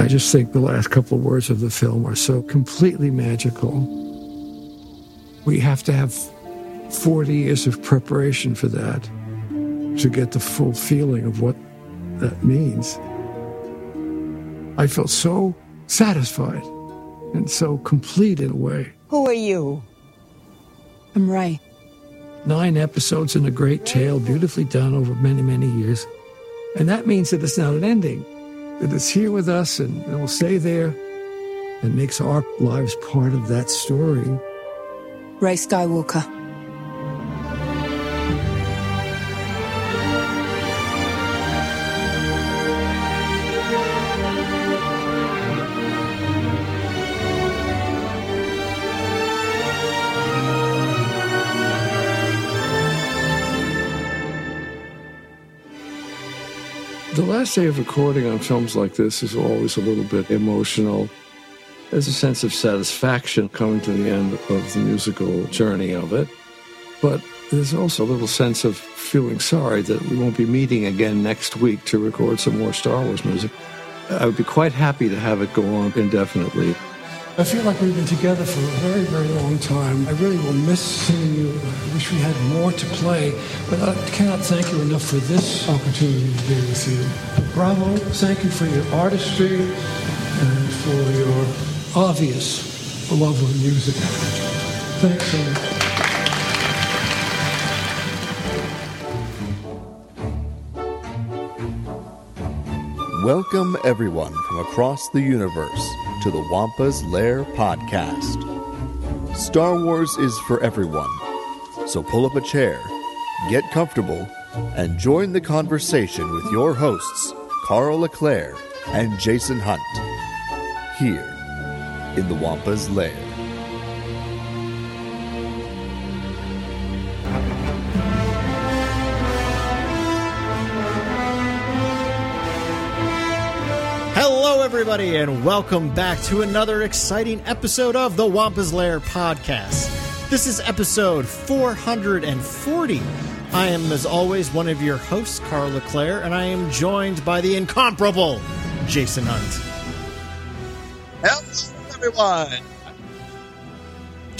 I just think the last couple of words of the film are so completely magical. We have to have 40 years of preparation for that to get the full feeling of what that means. I felt so satisfied and so complete in a way. Who are you? I'm Rey. Nine episodes in a great tale, beautifully done over many, many years. And that means that it's not an ending that is here with us and, and will stay there and makes our lives part of that story. Rey Skywalker. Last day of recording on films like this is always a little bit emotional. There's a sense of satisfaction coming to the end of the musical journey of it. But there's also a little sense of feeling sorry that we won't be meeting again next week to record some more Star Wars music. I would be quite happy to have it go on indefinitely. I feel like we've been together for a very, very long time. I really will miss seeing you. I wish we had more to play, but I cannot thank you enough for this opportunity to be with you. Bravo, thank you for your artistry and for your obvious love of music. Thanks so much. Welcome, everyone from across the universe, to the Wampa's Lair podcast. Star Wars is for everyone, so pull up a chair, get comfortable, and join the conversation with your hosts, Carl Leclerc and Jason Hunt, here in the Wampa's Lair. Everybody, and welcome back to another exciting episode of the Wampa's Lair podcast. This is episode 440. I am, as always, one of your hosts, Carl Leclerc, and I am joined by the incomparable Jason Hunt. Hello, everyone.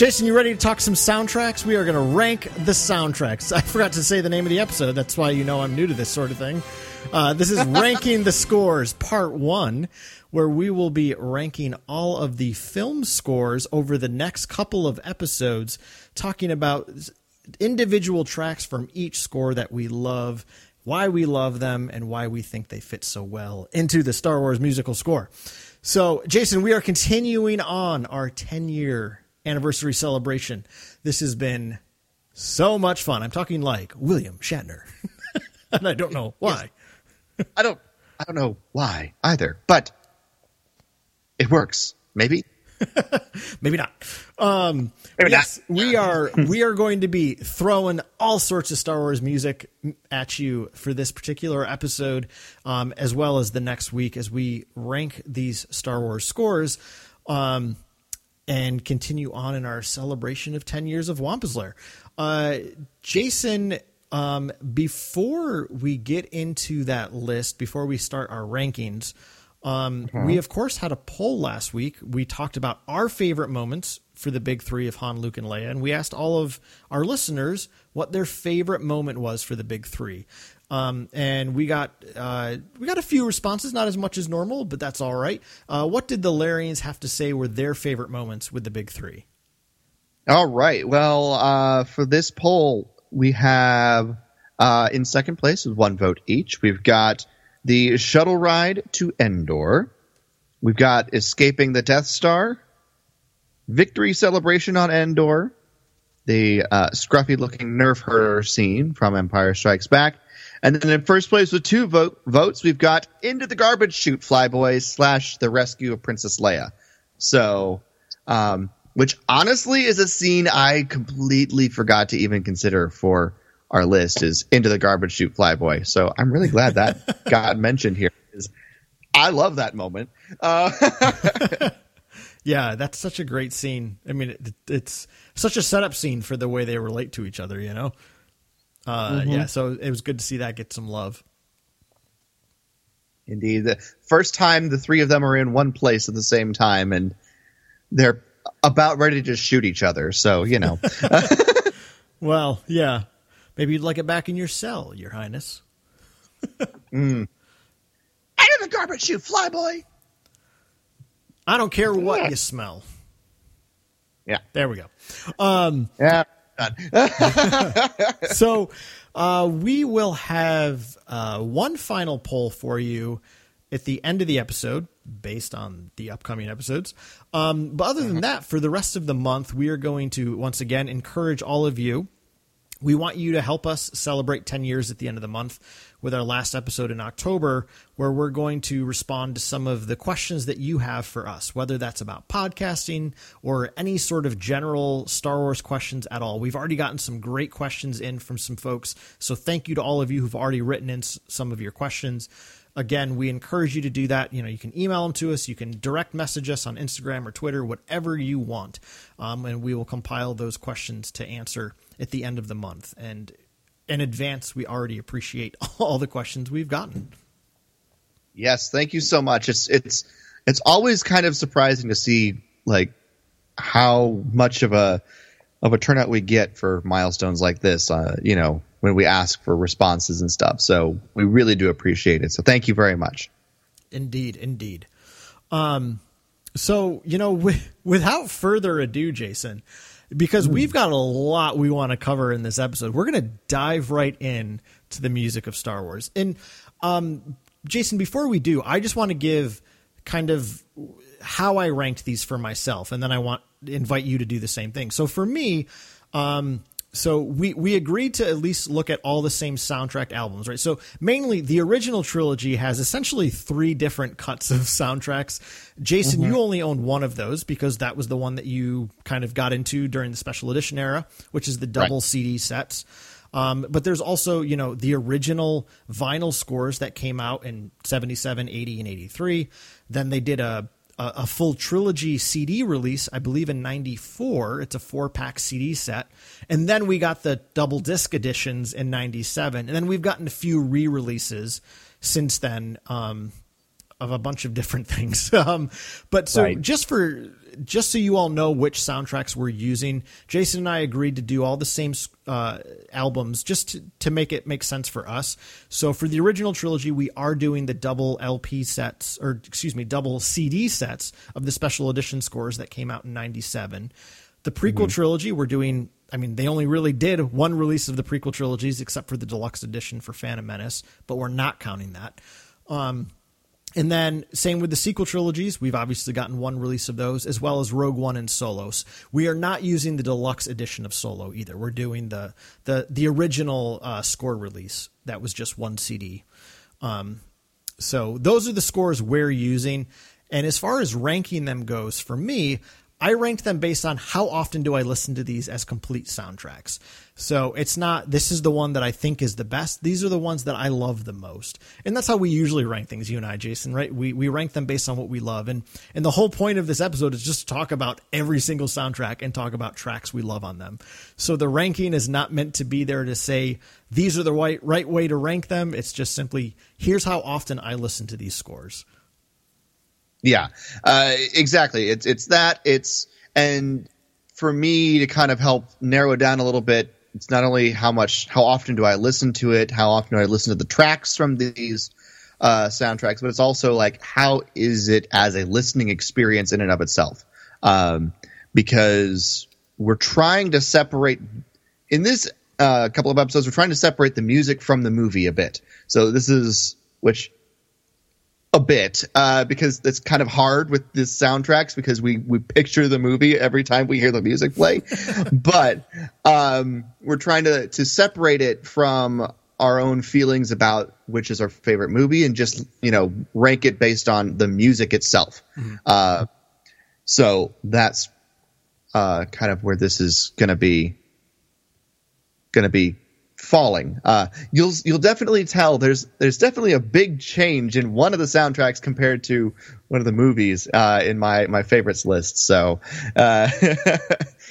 Jason, you ready to talk some soundtracks? We are going to rank the soundtracks. I forgot to say the name of the episode. That's why you know I'm new to this sort of thing. Uh, this is Ranking the Scores, Part 1, where we will be ranking all of the film scores over the next couple of episodes, talking about individual tracks from each score that we love, why we love them, and why we think they fit so well into the Star Wars musical score. So, Jason, we are continuing on our 10 year anniversary celebration. This has been so much fun. I'm talking like William Shatner. and I don't know why. I don't I don't know why either, but it works. Maybe. Maybe not. Um, Maybe yes, not. we are we are going to be throwing all sorts of Star Wars music at you for this particular episode, um, as well as the next week as we rank these Star Wars scores. Um, and continue on in our celebration of 10 years of Wampa's Lair. Uh, Jason, um, before we get into that list, before we start our rankings, um, we of course had a poll last week. We talked about our favorite moments for the big three of Han, Luke, and Leia, and we asked all of our listeners what their favorite moment was for the big three. Um, and we got uh, we got a few responses, not as much as normal, but that's all right. Uh, what did the Larians have to say were their favorite moments with the big three? All right. Well, uh, for this poll, we have uh, in second place with one vote each. We've got the shuttle ride to Endor. We've got escaping the Death Star, victory celebration on Endor, the uh, scruffy-looking Nerf herder scene from Empire Strikes Back, and then in first place with two vote, votes, we've got into the garbage chute, Flyboys slash the rescue of Princess Leia. So, um, which honestly is a scene I completely forgot to even consider for our list is into the garbage chute flyboy. So I'm really glad that got mentioned here. Is I love that moment. Uh, Yeah, that's such a great scene. I mean, it, it's such a setup scene for the way they relate to each other. You know. Uh, Yeah, so it was good to see that get some love. Indeed, the first time the three of them are in one place at the same time, and they're about ready to just shoot each other. So you know, Well, yeah. Maybe you'd like it back in your cell, Your Highness. out of the garbage chute, flyboy. I don't care what you smell. Yeah, There we go. Um, yeah. Done. so uh, we will have uh, one final poll for you at the end of the episode based on the upcoming episodes um, but other than that for the rest of the month we are going to once again encourage all of you we want you to help us celebrate 10 years at the end of the month with our last episode in October, where we're going to respond to some of the questions that you have for us, whether that's about podcasting or any sort of general Star Wars questions at all. We've already gotten some great questions in from some folks. So thank you to all of you who've already written in some of your questions. Again, we encourage you to do that. You know, you can email them to us, you can direct message us on Instagram or Twitter, whatever you want, um, and we will compile those questions to answer at the end of the month. And in advance, we already appreciate all the questions we've gotten. Yes, thank you so much. It's it's it's always kind of surprising to see like how much of a of a turnout we get for milestones like this. Uh, you know, when we ask for responses and stuff. So we really do appreciate it. So thank you very much. Indeed, indeed. Um, so you know, with, without further ado, Jason, because we've got a lot we want to cover in this episode, we're going to dive right in to the music of Star Wars. And um, Jason, before we do, I just want to give kind of how I ranked these for myself, and then I want invite you to do the same thing. So for me, um, so we we agreed to at least look at all the same soundtrack albums, right? So mainly the original trilogy has essentially three different cuts of soundtracks. Jason, you only own one of those because that was the one that you kind of got into during the special edition era, which is the double Right. CD sets. Um, but there's also, you know, the original vinyl scores that came out in 77, 80, and 83. Then they did a, a, a full trilogy CD release, I believe in 94. It's a four pack CD set. And then we got the double disc editions in 97. And then we've gotten a few re releases since then. Um, of a bunch of different things. Um, but so Right. just for just so you all know which soundtracks we're using, Jason and I agreed to do all the same uh, albums just to, to make it make sense for us. So for the original trilogy, we are doing the double LP sets, or excuse me, double CD sets of the special edition scores that came out in '97. The prequel trilogy, we're doing. I mean, they only really did one release of the prequel trilogies, except for the deluxe edition for Phantom Menace, but we're not counting that. Um, and then same with the sequel trilogies. We've obviously gotten one release of those, as well as Rogue One and Solos. We are not using the deluxe edition of Solo either. We're doing the the the original uh, score release that was just one CD. Um, so those are the scores we're using. And as far as ranking them goes, for me, I ranked them based on how often do I listen to these as complete soundtracks. So it's not this is the one that I think is the best. These are the ones that I love the most. And that's how we usually rank things, you and I, Jason, right? We we rank them based on what we love. And and the whole point of this episode is just to talk about every single soundtrack and talk about tracks we love on them. So the ranking is not meant to be there to say these are the right right way to rank them. It's just simply here's how often I listen to these scores. Yeah, uh, exactly. It's it's that it's and for me to kind of help narrow it down a little bit. It's not only how much, how often do I listen to it, how often do I listen to the tracks from these uh, soundtracks, but it's also like how is it as a listening experience in and of itself? Um, because we're trying to separate in this uh, couple of episodes, we're trying to separate the music from the movie a bit. So this is which a bit uh, because it's kind of hard with the soundtracks because we we picture the movie every time we hear the music play, but um, we're trying to to separate it from our own feelings about which is our favorite movie and just you know rank it based on the music itself. Uh, so that's uh, kind of where this is going to be going to be falling. Uh, you'll you'll definitely tell there's there's definitely a big change in one of the soundtracks compared to one of the movies uh, in my my favorites list. So, uh,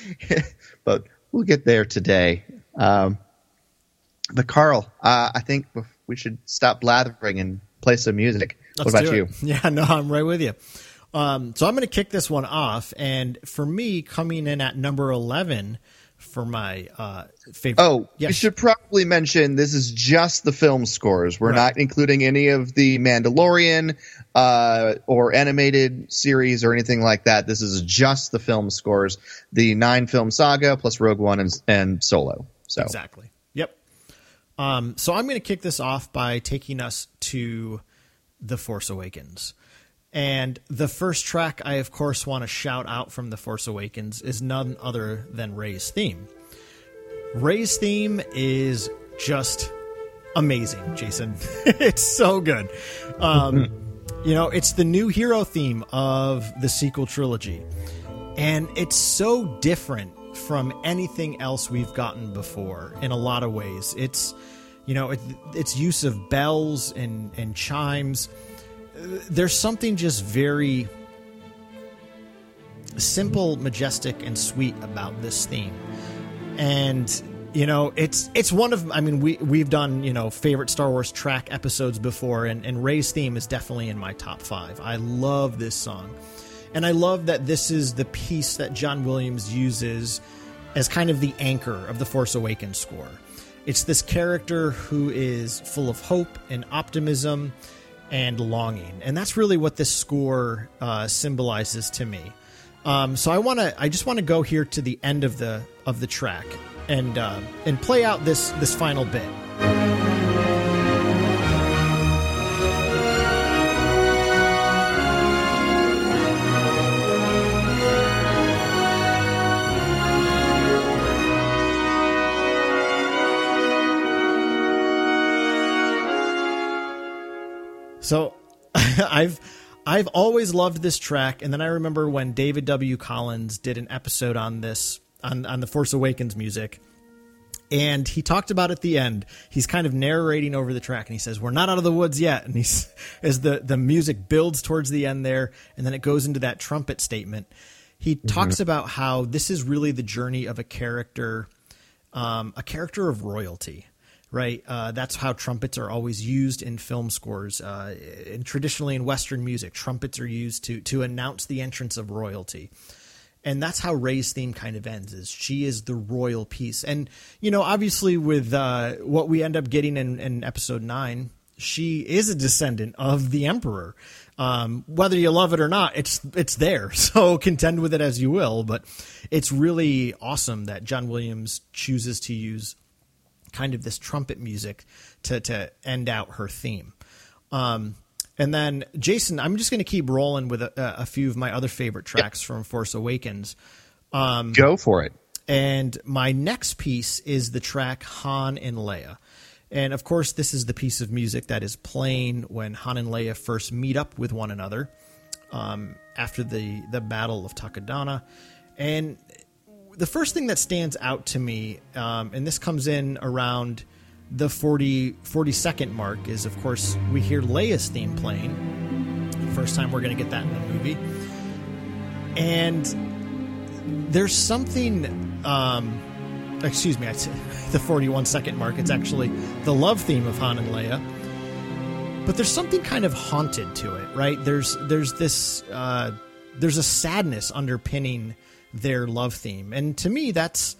but we'll get there today. Um, but Carl, uh, I think we should stop blathering and play some music. Let's what about you? Yeah, no, I'm right with you. Um, so I'm going to kick this one off, and for me, coming in at number 11 for my uh, favorite. Oh, yes. we should probably mention this is just the film scores. We're Right. not including any of the Mandalorian uh, or animated series or anything like that. This is just the film scores, the nine film saga plus Rogue One and, and Solo. So Exactly. Yep. Um, so I'm going to kick this off by taking us to The Force Awakens. And the first track I, of course, want to shout out from The Force Awakens is none other than Rey's theme. Rey's theme is just amazing, Jason. it's so good. Um, you know, it's the new hero theme of the sequel trilogy. And it's so different from anything else we've gotten before in a lot of ways. It's, you know, it, its use of bells and, and chimes. There's something just very simple, majestic, and sweet about this theme. And you know, it's it's one of I mean we we've done you know favorite Star Wars track episodes before, and and Rey's theme is definitely in my top five. I love this song, and I love that this is the piece that John Williams uses as kind of the anchor of the Force Awakens score. It's this character who is full of hope and optimism and longing, and that's really what this score uh, symbolizes to me. Um, so I want to, I just want to go here to the end of the of the track and uh, and play out this this final bit. So I've I've always loved this track, and then I remember when David W. Collins did an episode on this on on the Force Awakens music. And he talked about at the end. He's kind of narrating over the track, and he says, "We're not out of the woods yet." And he's as the the music builds towards the end there, and then it goes into that trumpet statement. He talks about how this is really the journey of a character, um, a character of royalty, right? Uh, that's how trumpets are always used in film scores, uh, and traditionally in Western music, trumpets are used to to announce the entrance of royalty and that's how Rey's theme kind of ends is she is the royal piece. And you know, obviously with uh, what we end up getting in, in episode nine, she is a descendant of the emperor. Um, whether you love it or not, it's it's there. So contend with it as you will. But it's really awesome that John Williams chooses to use kind of this trumpet music to to end out her theme. Um, and then Jason, I'm just going to keep rolling with a, a few of my other favorite tracks from Force Awakens. go for it. And my next piece is the track Han and Leia. And of course, this is the piece of music that is playing when Han and Leia first meet up with one another um, after the, the Battle of Takodana. And the first thing that stands out to me, um, and this comes in around the 40, 40 second mark, is of course we hear Leia's theme playing. First time we're going to get that in the movie. And there's something um, excuse me the 41 second mark it's actually the love theme of han and leia but there's something kind of haunted to it right there's there's this uh, there's a sadness underpinning their love theme and to me that's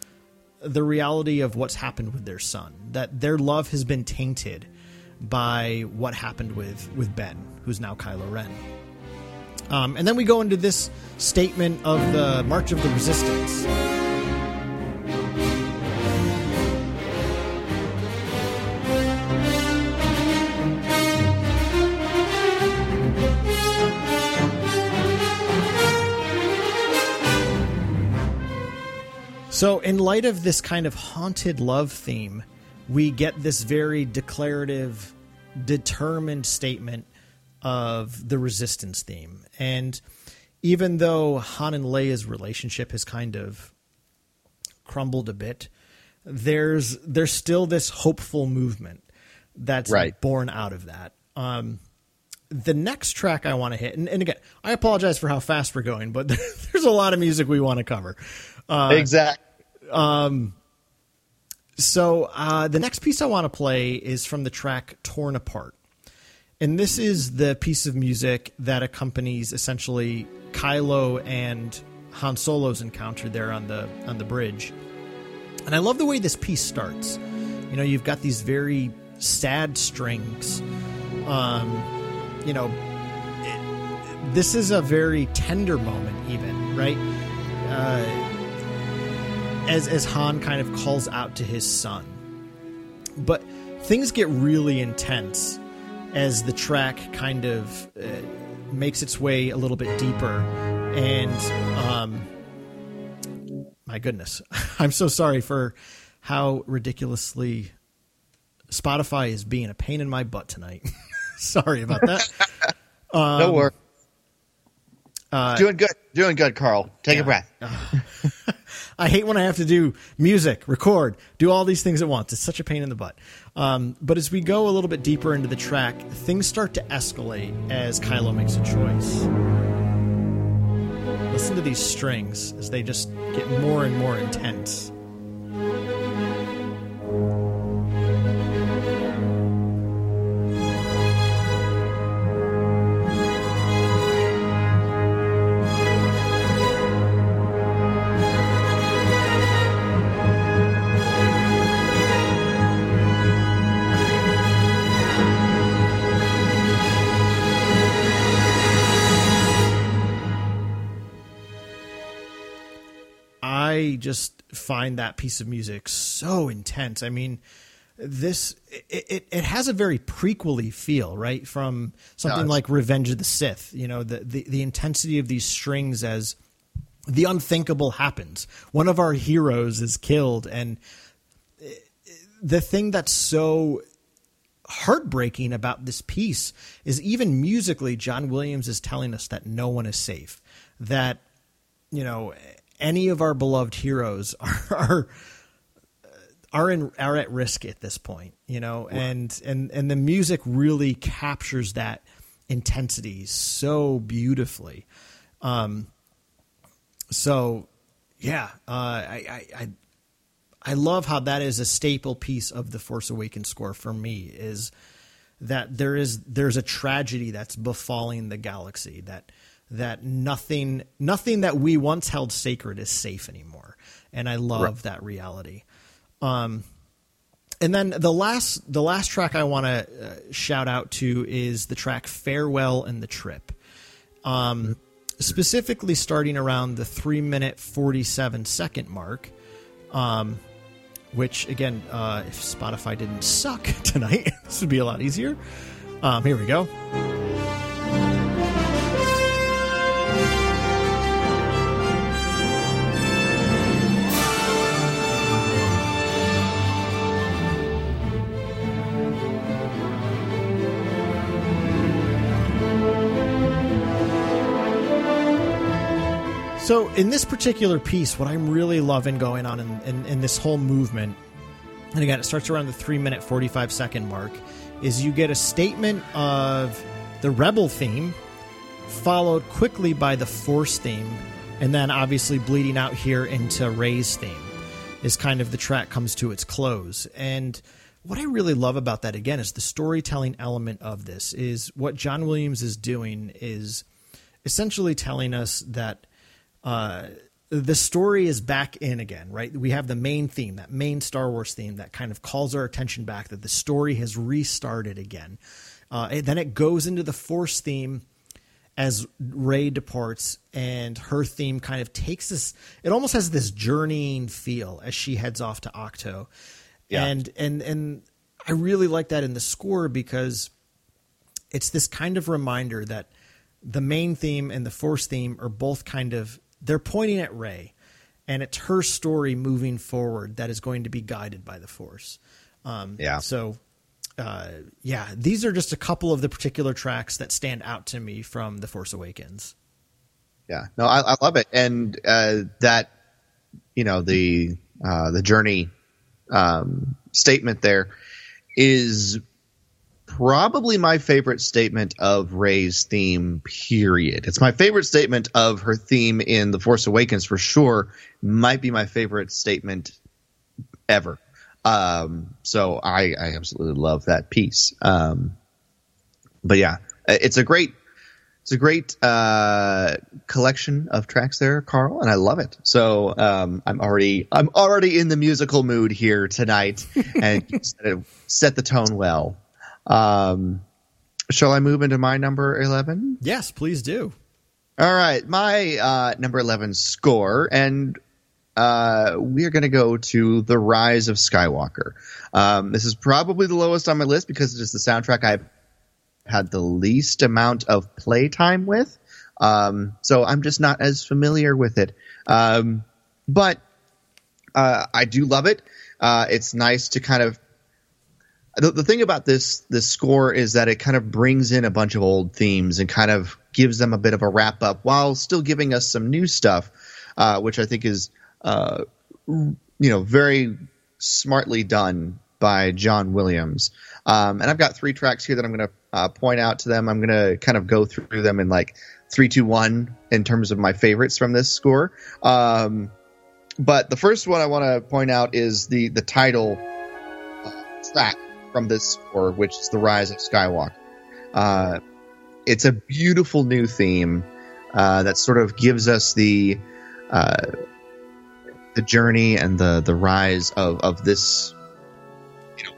the reality of what's happened with their son that their love has been tainted by what happened with with ben who's now kylo ren um, and then we go into this statement of the March of the Resistance. So, in light of this kind of haunted love theme, we get this very declarative, determined statement of the resistance theme. And even though Han and Leia's relationship has kind of crumbled a bit, there's there's still this hopeful movement that's Right. born out of that. Um, the next track I want to hit, and, and again, I apologize for how fast we're going, but there's a lot of music we want to cover. Uh, exactly. So uh, the next piece I want to play is from the track "Torn Apart," and this is the piece of music that accompanies essentially Kylo and Han Solo's encounter there on the on the bridge. And I love the way this piece starts. You know, you've got these very sad strings. Um, you know, it, this is a very tender moment, even right. Uh, as as Han kind of calls out to his son, but things get really intense as the track kind of uh, makes its way a little bit deeper and um my goodness i'm so sorry for how ridiculously spotify is being a pain in my butt tonight. Sorry about that. Um, no worries. Doing good. Doing good, Carl. Take yeah. a breath. I hate when I have to do music, record, do all these things at once. It's such a pain in the butt. Um, but as we go a little bit deeper into the track, things start to escalate as Kylo makes a choice. Listen to these strings as they just get more and more intense. Just find that piece of music so intense. I mean, this it, it, it has a very prequely feel, right? From something like Revenge of the Sith. You know, the, the the intensity of these strings as the unthinkable happens. One of our heroes is killed, and eh, the thing that's so heartbreaking about this piece is even musically, John Williams is telling us that no one is safe. That you know any of our beloved heroes are are are, in, are at risk at this point. You know, and and and the music really captures that intensity so beautifully. Um, so yeah, uh, I, I, I I love how that is a staple piece of the Force Awakens score for me is that there is there's a tragedy that's befalling the galaxy that that nothing nothing that we once held sacred is safe anymore and I love Right. that reality. Um and then the last the last track I want to uh, shout out to is the track Farewell and the Trip. Um specifically starting around the 3 minute 47 second mark um, which again, uh, if Spotify didn't suck tonight, this would be a lot easier. Um, here we go. So, in this particular piece, what I'm really loving going on in, in, in this whole movement, and again, it starts around the three minute, 45 second mark, is you get a statement of the rebel theme, followed quickly by the force theme, and then obviously bleeding out here into Rey's theme is kind of the track comes to its close. And what I really love about that again is the storytelling element of this is what John Williams is doing is essentially telling us that uh, the story is back in again, right? We have the main theme, that main Star Wars theme that kind of calls our attention back that the story has restarted again. Uh, and then it goes into the Force theme as Rey departs, and her theme kind of takes this. It almost has this journeying feel as she heads off to Ahch-To, Yeah. and and and I really like that in the score because it's this kind of reminder that the main theme and the force theme are both kind of they're pointing at Rey, and it's her story moving forward that is going to be guided by the force. Um, Yeah. So, uh, yeah, these are just a couple of the particular tracks that stand out to me from the Force Awakens. Yeah, no, I, I love it, and uh, that you know the uh, the journey um, statement there is probably my favorite statement of Rey's theme. Period. It's my favorite statement of her theme in The Force Awakens for sure. Might be my favorite statement ever. Um, so I, I absolutely love that piece. Um, but yeah, it's a great it's a great uh, collection of tracks there, Carl, and I love it. So um, I'm already I'm already in the musical mood here tonight, and set, set, the tone well. Um, shall I move into my number eleven? Yes, please do. All right, my uh, number eleven score, and uh, we are going to go to the Rise of Skywalker. Um, this is probably the lowest on my list because it is the soundtrack I've had the least amount of playtime with. Um, so I'm just not as familiar with it. Um, but uh, I do love it. Uh, it's nice to kind of. The, the thing about this this score is that it kind of brings in a bunch of old themes and kind of gives them a bit of a wrap up while still giving us some new stuff, uh, which I think is uh, you know very smartly done by John Williams. Um, and I've got three tracks here that I'm going to uh, point out to them. I'm going to kind of go through them in like three, two, one in terms of my favorites from this score. Um, but the first one I want to point out is the the title uh, track from this score, which is "The Rise of Skywalker." Uh, it's a beautiful new theme uh, that sort of gives us the uh, the journey and the the rise of of this you know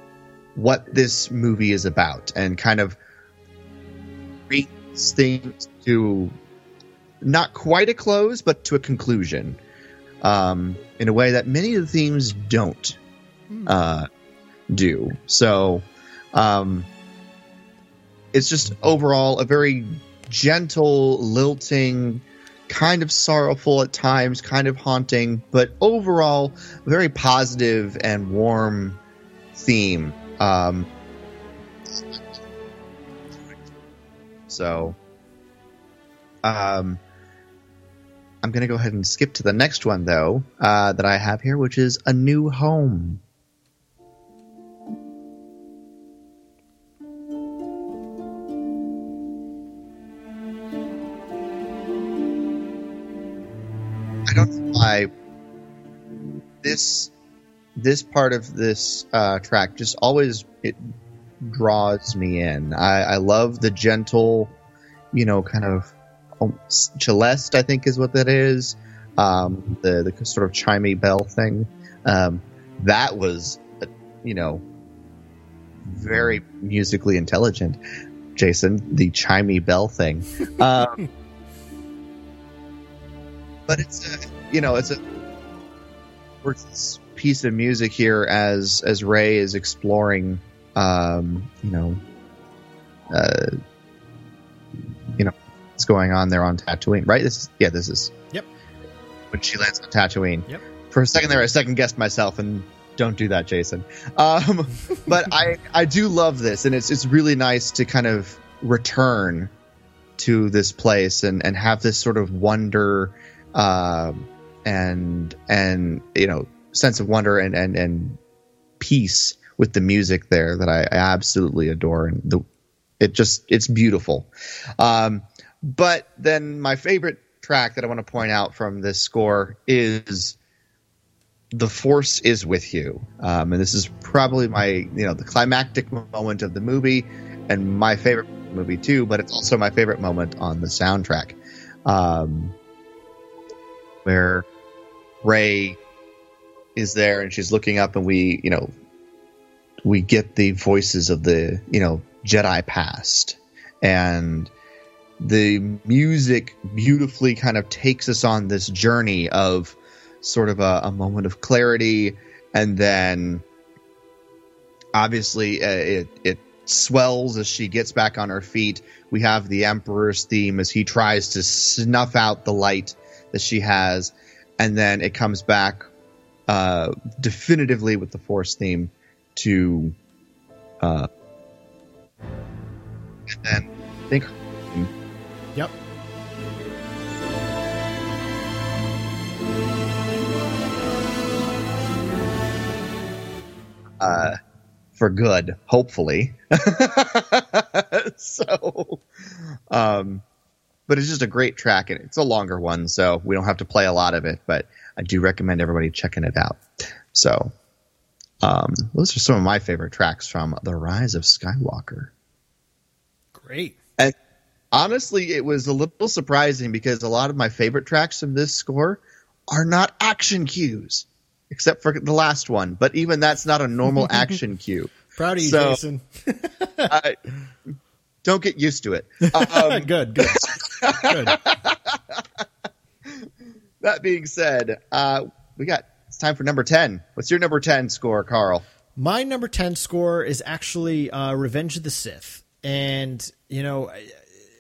what this movie is about and kind of brings things to not quite a close, but to a conclusion um, in a way that many of the themes don't uh, do. So um, it's just overall a very gentle, lilting, kind of sorrowful at times, kind of haunting, but overall very positive and warm theme um, so, um, I'm going to go ahead and skip to the next one, though, uh, that I have here, which is A New Home. Why this this part of this uh, track just always it draws me in. I, I love the gentle, you know, kind of um, celeste. I think is what that is. Um, the the sort of chimey bell thing. Um, that was, you know, very musically intelligent. Jason, the chimey bell thing. Um, but it's a, you know, it's a piece of music here as as Rey is exploring, um, you know, uh, you know, what's going on there on Tatooine, right? This is yeah, this is yep. When she lands on Tatooine. Yep. For a second there, I second guessed myself, and don't do that, Jason. Um, but I I do love this, and it's it's really nice to kind of return to this place and and have this sort of wonder. Uh, and and you know sense of wonder and and and peace with the music there that I, I absolutely adore, and the it just it's beautiful. Um, but then my favorite track that I want to point out from this score is "The Force is with you," um, and this is probably my you know the climactic moment of the movie, and my favorite movie too. But it's also my favorite moment on the soundtrack, um, where Rey is there and she's looking up and we, you know, we get the voices of the, you know, Jedi past. And the music beautifully kind of takes us on this journey of sort of a, a moment of clarity. And then obviously uh, it, it swells as she gets back on her feet. We have the Emperor's theme as he tries to snuff out the light that she has, and then it comes back uh, definitively with the Force theme to, uh, and then I think. Yep. Uh, for good, hopefully. so, um, but it's just a great track and it's a longer one, so we don't have to play a lot of it. But I do recommend everybody checking it out. So, um, those are some of my favorite tracks from The Rise of Skywalker. Great. And honestly, it was a little surprising because a lot of my favorite tracks from this score are not action cues, except for the last one. But even that's not a normal action cue. Proud of you, So- Jason. I, don't get used to it. Um, good, good, good. that being said, uh, we got it's time for number ten. What's your number ten score, Carl? My number 10 score is actually uh, Revenge of the Sith. And, you know,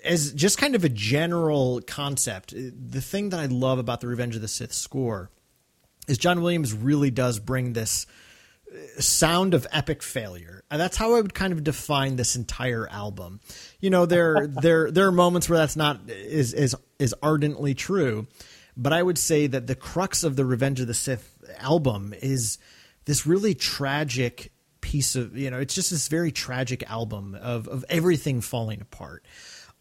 as just kind of a general concept, the thing that I love about the Revenge of the Sith score is John Williams really does bring this sound of epic failure. And that's how I would kind of define this entire album. You know, there there there are moments where that's not is is is ardently true, but I would say that the crux of the Revenge of the Sith album is this really tragic piece of you know it's just this very tragic album of of everything falling apart.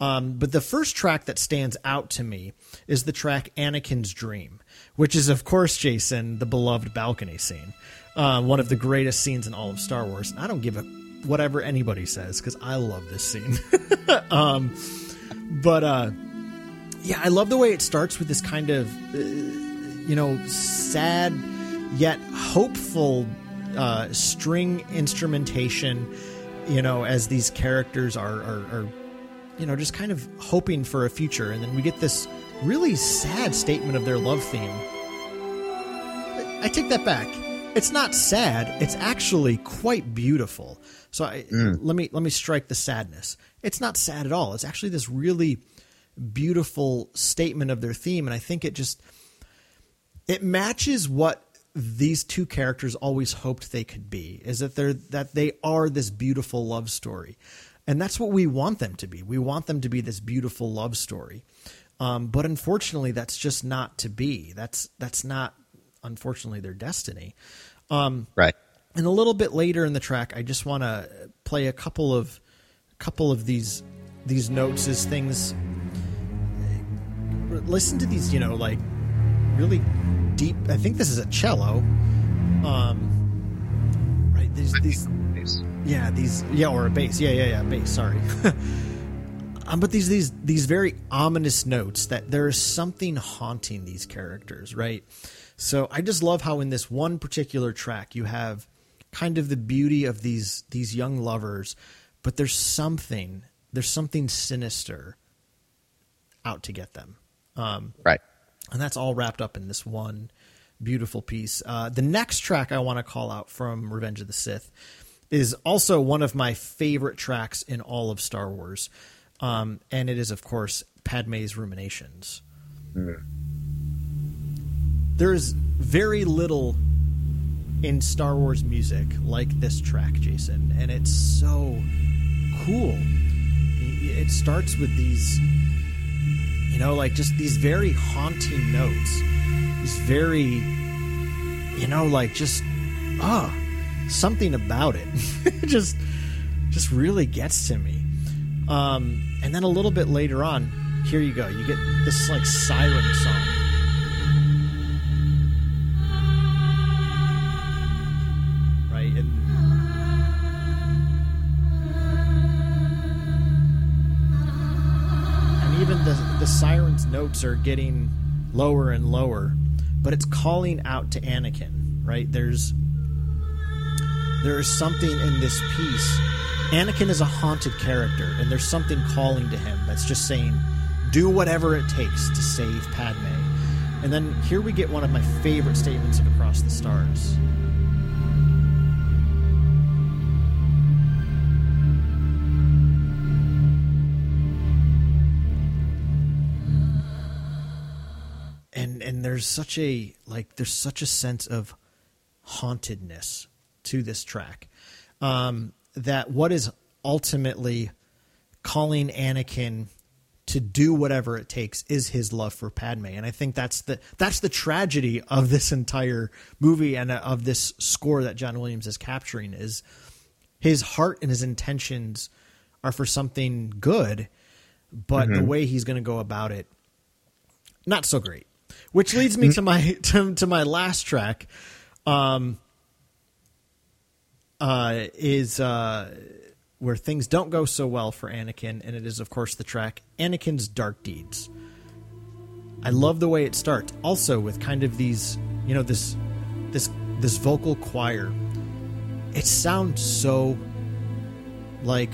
Um, but the first track that stands out to me is the track Anakin's Dream, which is, of course, Jason, the beloved balcony scene. Uh, one of the greatest scenes in all of Star Wars. I don't give a whatever anybody says because I love this scene. um, but uh, yeah, I love the way it starts with this kind of, uh, you know, sad yet hopeful uh, string instrumentation. You know, as these characters are, are, are you know, just kind of hoping for a future. And then we get this really sad statement of their love theme. I take that back. It's not sad. It's actually quite beautiful. So I, let me let me strike the sadness. It's not sad at all. It's actually this really beautiful statement of their theme, and I think it just it matches what these two characters always hoped they could be. Is that they're that they are this beautiful love story, and that's what we want them to be. We want them to be this beautiful love story. Um, but unfortunately, that's just not to be. That's that's not unfortunately their destiny. Right. And a little bit later in the track, I just want to play a couple of couple of these these notes as things. Listen to these, you know, like really deep. I think this is a cello. Um, right. These these yeah these yeah or a bass yeah yeah yeah bass. Sorry. Um, but these these these very ominous notes that there is something haunting these characters, right? So I just love how in this one particular track you have kind of the beauty of these these young lovers, but there's something there's something sinister out to get them, um, Right. and that's all wrapped up in this one beautiful piece. Uh, the next track I want to call out from Revenge of the Sith is also one of my favorite tracks in all of Star Wars. Um, and it is, of course, Padme's Ruminations. There is very little in Star Wars music like this track, Jason, and it's so cool. It starts with these, you know, like just these very haunting notes, these very, you know, like just ah, something about it, just just really gets to me. Um, and then a little bit later on, here you go. You get this like siren song. Even the the siren's notes are getting lower and lower, but it's calling out to Anakin, right? There's there is something in this piece. Anakin is a haunted character, and there's something calling to him that's just saying, do whatever it takes to save Padme. And then here we get one of my favorite statements of Across the Stars. There's such a like there's such a sense of hauntedness to this track. Um, that what is ultimately calling Anakin to do whatever it takes is his love for Padme, and I think that's the that's the tragedy of this entire movie and uh, of this score that John Williams is capturing is his heart and his intentions are for something good, but the way he's going to go about it, not so great. Which leads me to my to, to my last track. Um, uh, is uh, where things don't go so well for Anakin, and it is, of course, the track Anakin's Dark Deeds. I love the way it starts, also with kind of these, you know, this, this, this vocal choir. It sounds so, like,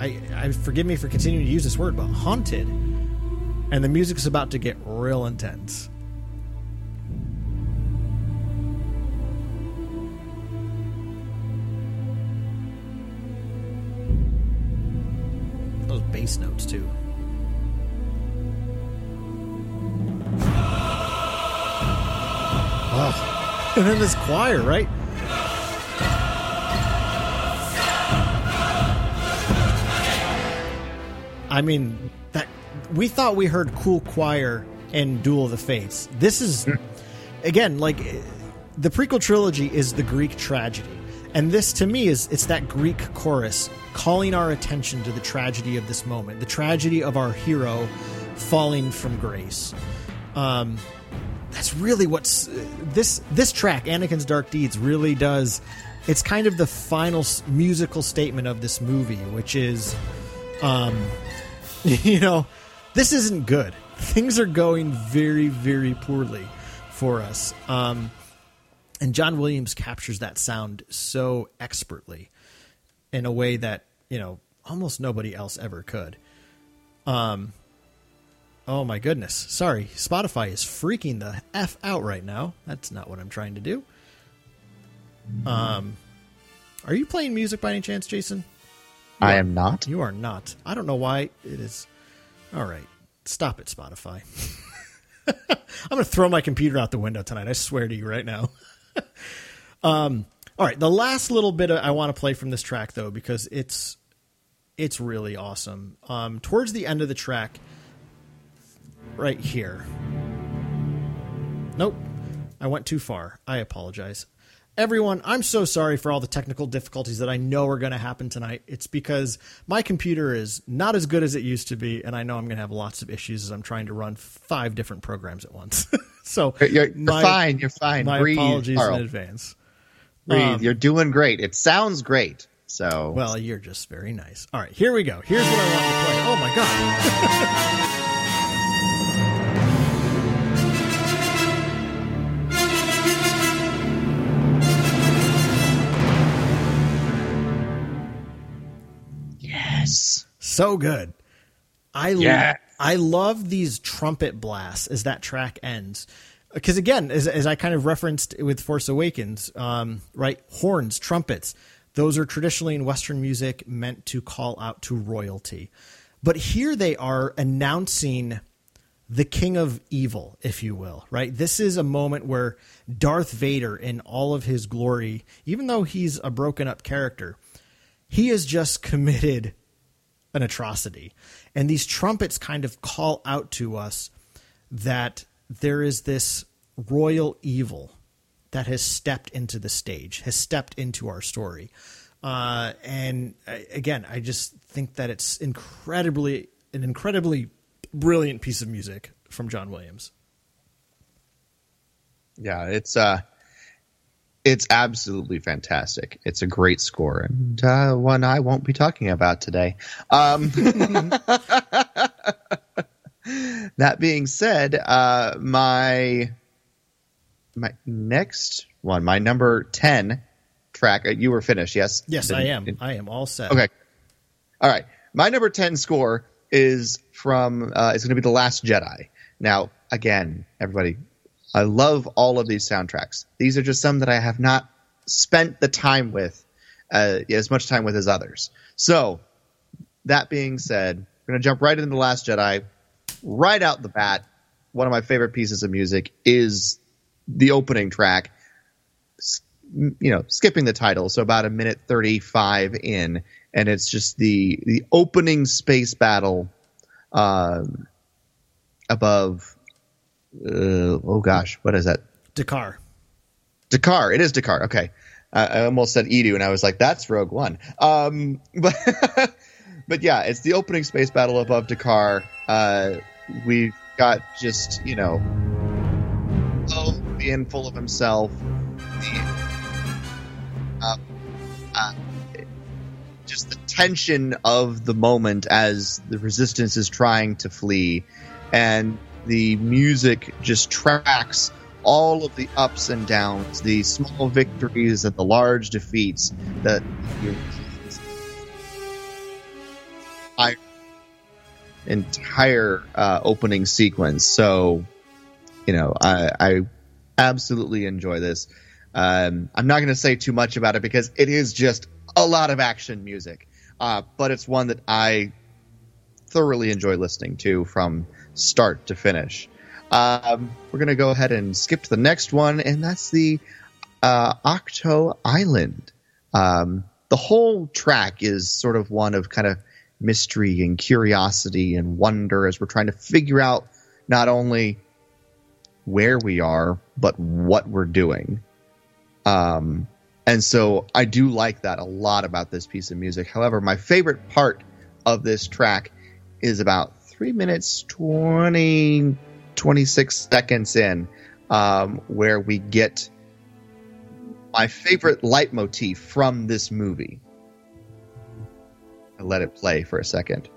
I, I forgive me for continuing to use this word, but haunted, and the music's about to get real intense. Those bass notes too. Oh. And then this choir, right? I mean, we thought we heard cool choir and Duel of the Fates. This is again like the prequel trilogy is the Greek tragedy. And this to me is it's that Greek chorus calling our attention to the tragedy of this moment, the tragedy of our hero falling from grace. Um, that's really what's this this track Anakin's Dark Deeds really does it's kind of the final musical statement of this movie which is um you know this isn't good things are going very very poorly for us um and John Williams captures that sound so expertly in a way that you know almost nobody else ever could um Oh my goodness. Sorry. Spotify is freaking the F out right now. That's not what I'm trying to do. Um Are you playing music by any chance, Jason? I am not. You are not. I don't know why it is. All right. Stop it, Spotify. I'm going to throw my computer out the window tonight. I swear to you right now. um all right, the last little bit I want to play from this track though because it's it's really awesome. Um towards the end of the track, right here. Nope. I went too far. I apologize. Everyone, I'm so sorry for all the technical difficulties that I know are going to happen tonight. It's because my computer is not as good as it used to be, and I know I'm going to have lots of issues as I'm trying to run five different programs at once. so You're, you're my- fine. You're fine. My Breathe, apologies Carl. in advance. Breathe. Um, you're doing great. It sounds great. So Well, you're just very nice. All right, here we go. Here's what I want to play. Oh my god. So good. I lo- I love these trumpet blasts as that track ends. Because again, as, as I kind of referenced with Force Awakens, um, right? Horns, trumpets, those are traditionally in Western music meant to call out to royalty. But here they are announcing the king of evil, if you will, right? This is a moment where Darth Vader, in all of his glory, even though he's a broken up character, he has just committed an atrocity. And these trumpets kind of call out to us that there is this royal evil that has stepped into the stage, has stepped into our story. Uh, and uh, again, I just think that it's incredibly, an incredibly brilliant piece of music from John Williams. Yeah, it's uh it's absolutely fantastic. It's a great score and uh, one I won't be talking about today. Um, that being said, uh, my my next one, my number ten track. uh, You were finished, yes? Yes, I am. Didn't- I am all set. Okay. All right. My number 10 score is from, uh, it's going to be The Last Jedi. Now, again, everybody, I love all of these soundtracks. These are just some that I have not spent the time with, uh, as much time with as others. So, that being said, we're going to jump right into The Last Jedi. Right out the bat, one of my favorite pieces of music is the opening track you know skipping the title so about a minute 35 in and it's just the the opening space battle um above uh, oh gosh. What is that? D'Qar. D'Qar. It is D'Qar. Okay. I, I almost said Eadu and I was like that's Rogue One. Um but but yeah it's the opening space battle above D'Qar. Uh we've got just you know oh being full of himself. The uh, uh, just the tension of the moment as the resistance is trying to flee, and the music just tracks all of the ups and downs, the small victories and the large defeats that entire uh, opening sequence. So, you know, I, I absolutely enjoy this. Um, I'm not going to say too much about it because it is just a lot of action music, uh, but it's one that I thoroughly enjoy listening to from start to finish. Um, we're going to go ahead and skip to the next one, and that's the uh, Ahch-To Island. Um, the whole track is sort of one of kind of mystery and curiosity and wonder as we're trying to figure out not only where we are, but what we're doing. Um, and so I do like that a lot about this piece of music. However, my favorite part of this track is about three minutes, 20, 26 seconds in, um, where we get my favorite leitmotif from this movie. I let it play for a second.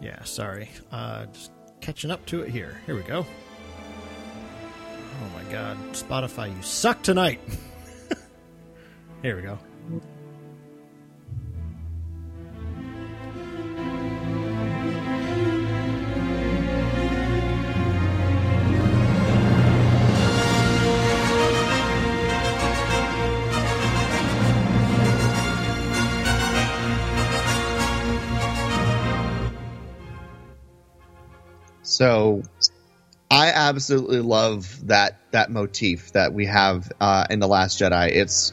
Yeah, sorry. Uh, just catching up to it here. Here we go. Oh my god, Spotify, you suck tonight. here we go. So I absolutely love that that motif that we have uh, in the Last Jedi. It's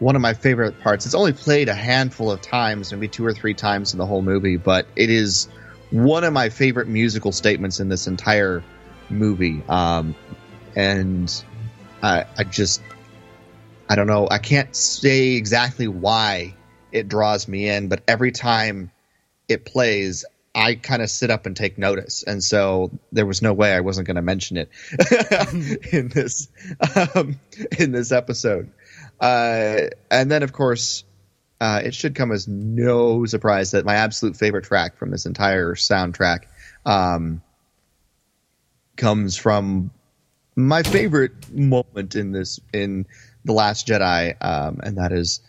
one of my favorite parts. It's only played a handful of times, maybe two or three times in the whole movie, but it is one of my favorite musical statements in this entire movie. Um, and I, I just, I don't know, I can't say exactly why it draws me in, but every time it plays, I kind of sit up and take notice, and so there was no way I wasn't going to mention it in this um, in this episode. Uh, and then, of course, uh, it should come as no surprise that my absolute favorite track from this entire soundtrack um, comes from my favorite moment in this in the Last Jedi, um, and that is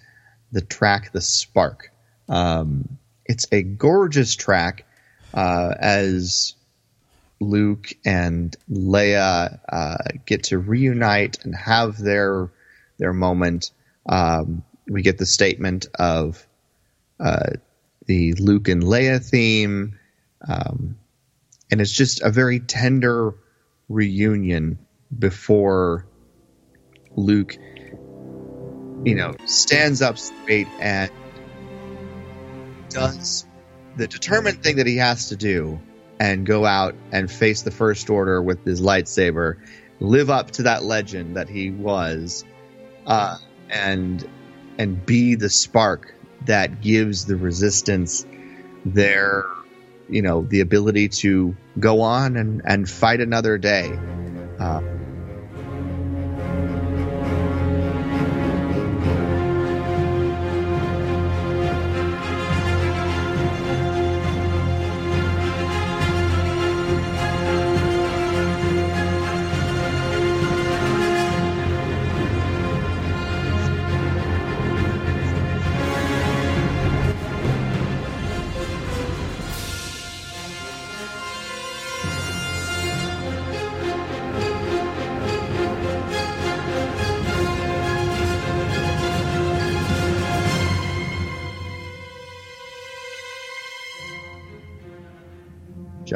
the track "The Spark." Um, it's a gorgeous track uh, as Luke and Leia uh, get to reunite and have their their moment. Um, we get the statement of uh, the Luke and Leia theme, um, and it's just a very tender reunion before Luke, you know, stands up straight and does the determined thing that he has to do and go out and face the First Order with his lightsaber, live up to that legend that he was, uh, and and be the spark that gives the Resistance their, you know, the ability to go on and and fight another day. Uh,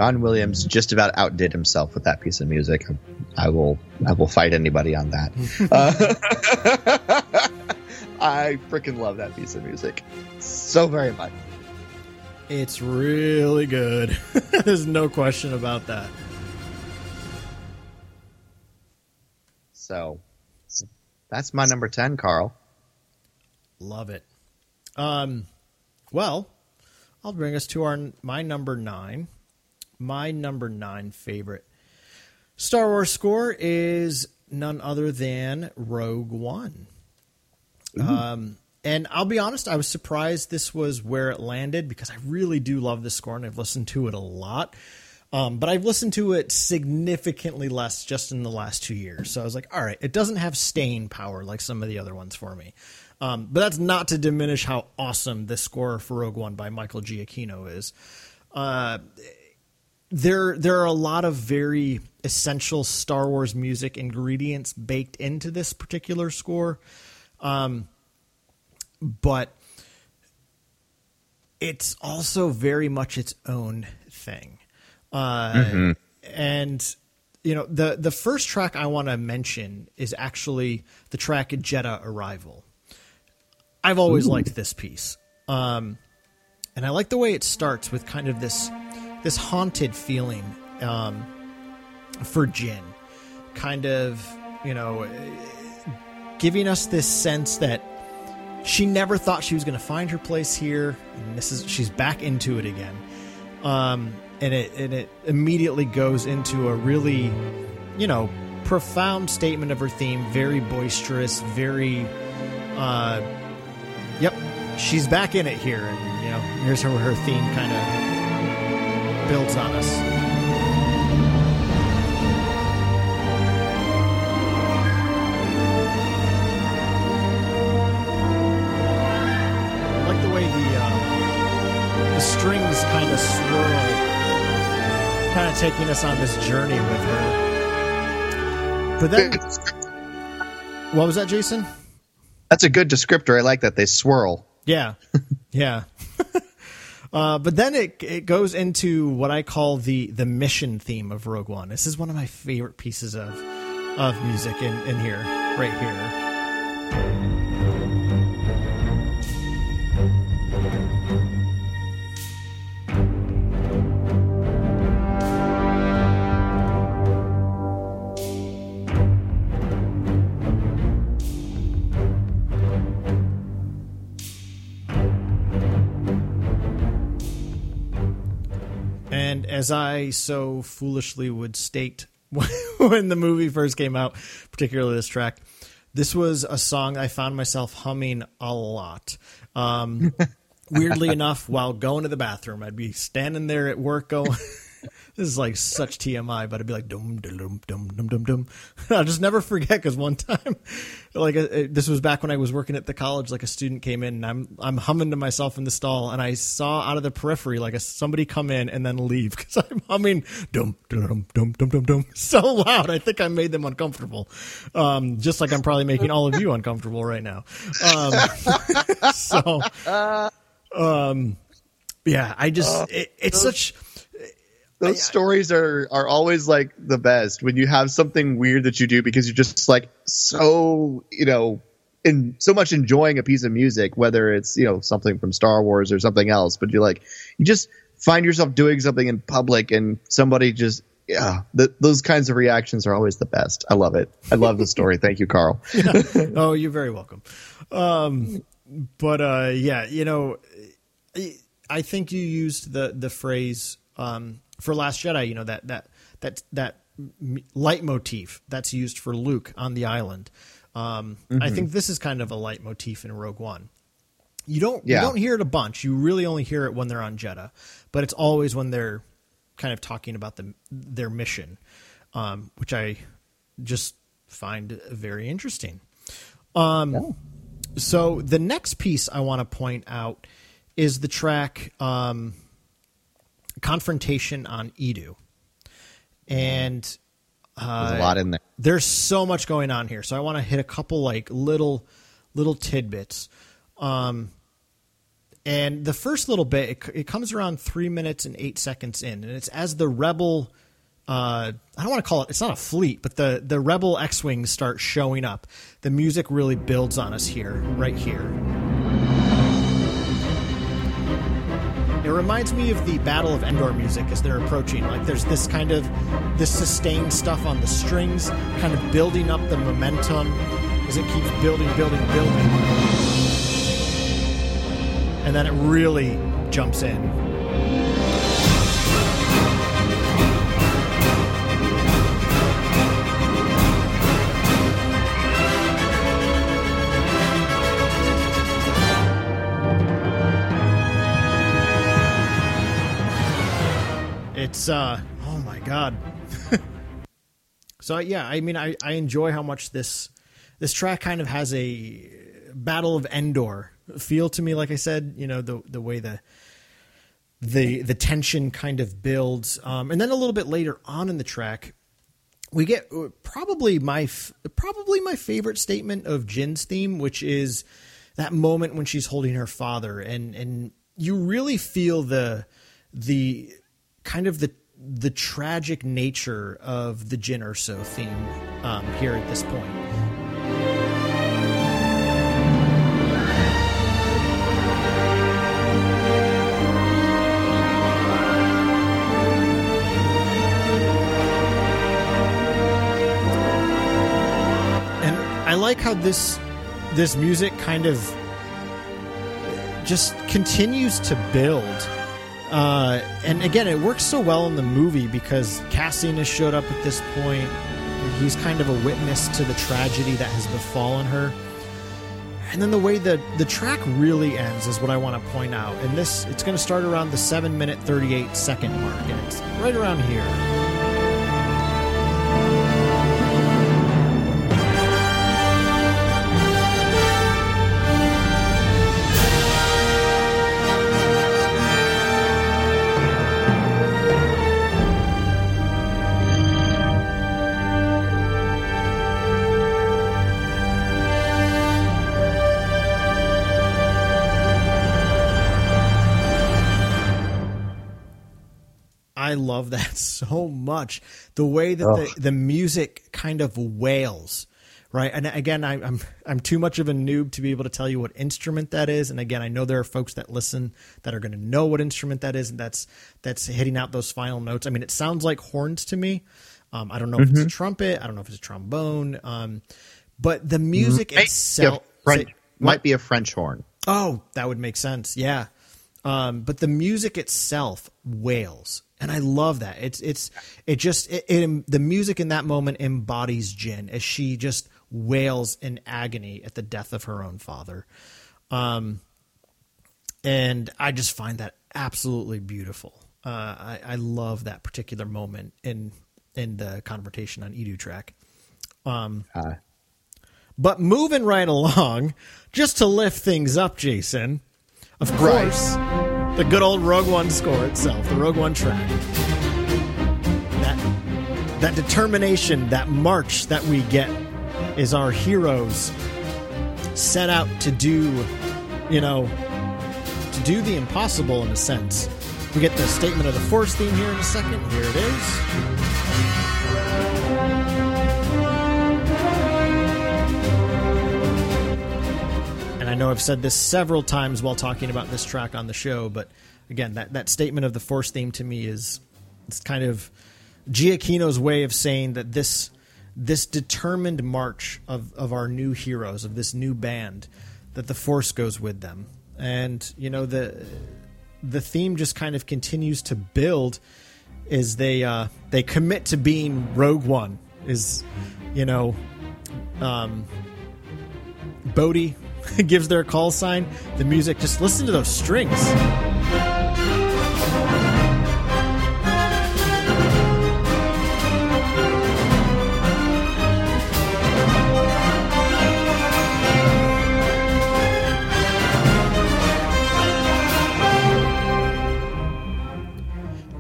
John Williams just about outdid himself with that piece of music. I will I will fight anybody on that. uh, I freaking love that piece of music so very much. It's really good. There's no question about that. So that's my number 10, Carl. Love it. Um well, I'll bring us to our my number 9 my number nine favorite Star Wars score is none other than Rogue One. Um, and I'll be honest, I was surprised this was where it landed because I really do love this score and I've listened to it a lot. Um, but I've listened to it significantly less just in the last two years. So I was like, all right, it doesn't have staying power like some of the other ones for me. Um, but that's not to diminish how awesome this score for Rogue One by Michael Giacchino is. Uh, there, there are a lot of very essential Star Wars music ingredients baked into this particular score. Um, but it's also very much its own thing. Uh, mm-hmm. And you know the the first track I want to mention is actually the track Jedha Arrival. I've always Ooh. liked this piece, um, and I like the way it starts with kind of this this haunted feeling um, for Jyn, kind of you know giving us this sense that she never thought she was going to find her place here, and this is she's back into it again. Um, and it and it immediately goes into a really, you know, profound statement of her theme. Very boisterous. Very, uh, yep, she's back in it here, and you know, here's her her theme kind of builds on us. I like the way the, uh, the strings kind of swirl kind of taking us on this journey with her. But then, what was that, Jason? That's a good descriptor. I like that they swirl. Yeah, yeah. uh, but then it it goes into what I call the the mission theme of Rogue One. This is one of my favorite pieces of of music in in here, right here. As I so foolishly would state when the movie first came out, particularly this track, this was a song I found myself humming a lot. Um, weirdly enough, while going to the bathroom, I'd be standing there at work going. This is like such TMI, but I'd be like dum dum dum dum dum dum. I'll just never forget because one time, like uh, this was back when I was working at the college. Like a student came in, and I'm I'm humming to myself in the stall, and I saw out of the periphery like a, somebody come in and then leave because I'm humming dum dum dum dum dum dum so loud. I think I made them uncomfortable, um, just like I'm probably making all of you uncomfortable right now. Um, so, um, yeah, I just it, it's such those I, stories are are always like the best when you have something weird that you do because you're just like so you know in so much enjoying a piece of music whether it's you know something from Star Wars or something else but you're like you just find yourself doing something in public and somebody just yeah those kinds of reactions are always the best. I love it. I love the story. Thank you Carl. Yeah. oh you're very welcome. Um but uh yeah you know I think you used the the phrase um for Last Jedi, you know that that that that leitmotif that's used for Luke on the island. Um, mm-hmm. I think this is kind of a leitmotif in Rogue One. You don't yeah. you don't hear it a bunch. You really only hear it when they're on Jedha, but it's always when they're kind of talking about the their mission, um, which I just find very interesting. Um, yeah. So the next piece I want to point out is the track. Um, confrontation on Eadu. And uh, there's a lot in there. There's so much going on here, so I want to hit a couple like little little tidbits. Um, and the first little bit, it, it, comes around three minutes and eight seconds in, and it's as the rebel. Uh, I don't want to call it. It's not a fleet, but the the rebel X wings start showing up. The music really builds on us here, right here. It reminds me of the Battle of Endor music as they're approaching. Like there's this kind of this sustained stuff on the strings, kind of building up the momentum as it keeps building, building, building. And then it really jumps in. It's uh oh my god. so yeah, I mean I, I enjoy how much this this track kind of has a Battle of Endor feel to me like I said, you know, the the way the the the tension kind of builds um, and then a little bit later on in the track we get uh, probably my probably my favorite statement of Jyn's theme which is that moment when she's holding her father and and you really feel the the kind of the the tragic nature of the Jyn Erso theme um, here at this point. And I like how this this music kind of just continues to build. Uh, and again, it works so well in the movie because Cassian has showed up at this point. He's kind of a witness to the tragedy that has befallen her. And then the way the the track really ends is what I want to point out. And this it's going to start around the seven minute thirty eight second mark, and it's right around here. Love that so much. The way that the, the music kind of wails, right? And again, I, I'm I'm too much of a noob to be able to tell you what instrument that is. And again, I know there are folks that listen that are going to know what instrument that is, and that's that's hitting out those final notes. I mean, it sounds like horns to me. Um, I don't know if it's a trumpet. I don't know if it's a trombone. Um, but the music Might be a itself. French, say- might be a French horn. Oh, that would make sense. Yeah. Um, but the music itself wails, and I love that. It's it's it just it, it the music in that moment embodies Jyn as she just wails in agony at the death of her own father. Um, and I just find that absolutely beautiful. Uh, I, I love that particular moment in in the conversation on Eadu track. Um, Uh, but moving right along, just to lift things up, Jason, of Right. course, the good old Rogue One score itself, the Rogue One track. That that determination, that march that we get is our heroes set out to do, you know, to do the impossible in a sense. We get the statement of the Force theme here in a second. Here it is. Know I've said this several times while talking about this track on the show, but again, that, that statement of the Force theme to me is it's kind of Giacchino's way of saying that this this determined march of, of our new heroes, of this new band, that the Force goes with them. And, you know, the the theme just kind of continues to build as they uh, they commit to being Rogue One. Is you know, um, Bodhi gives their call sign. The music, just listen to those strings.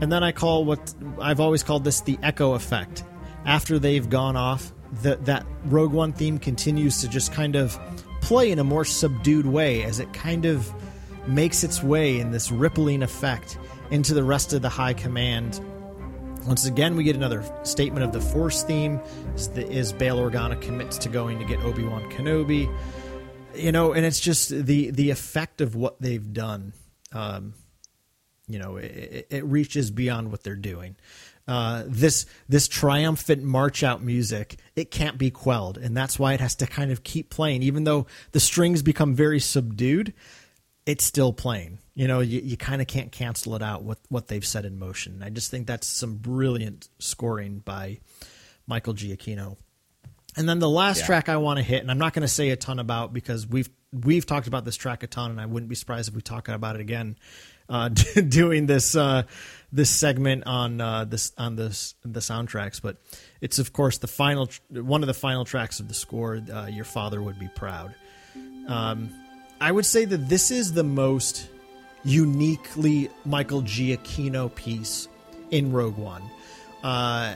And then I call what I've always called this the echo effect. After they've gone off, the, that Rogue One theme continues to just kind of play in a more subdued way as it kind of makes its way in this rippling effect into the rest of the High Command. Once again, we get another statement of the Force theme as, Bail Organa commits to going to get Obi Wan Kenobi. You know, and it's just the the effect of what they've done. Um, you know it, it reaches beyond what they're doing uh, this this triumphant march out music it can't be quelled and that's why it has to kind of keep playing even though the strings become very subdued it's still playing you know you, you kind of can't cancel it out with what they've set in motion i just think that's some brilliant scoring by michael giacchino and then the last Yeah. track I want to hit, and I'm not going to say a ton about because we've we've talked about this track a ton, and I wouldn't be surprised if we talk about it again. Uh, doing this uh, this segment on uh, this on this the soundtracks, but it's of course the final one of the final tracks of the score. Uh, Your father would be proud. Um, I would say that this is the most uniquely Michael Giacchino piece in Rogue One. Uh,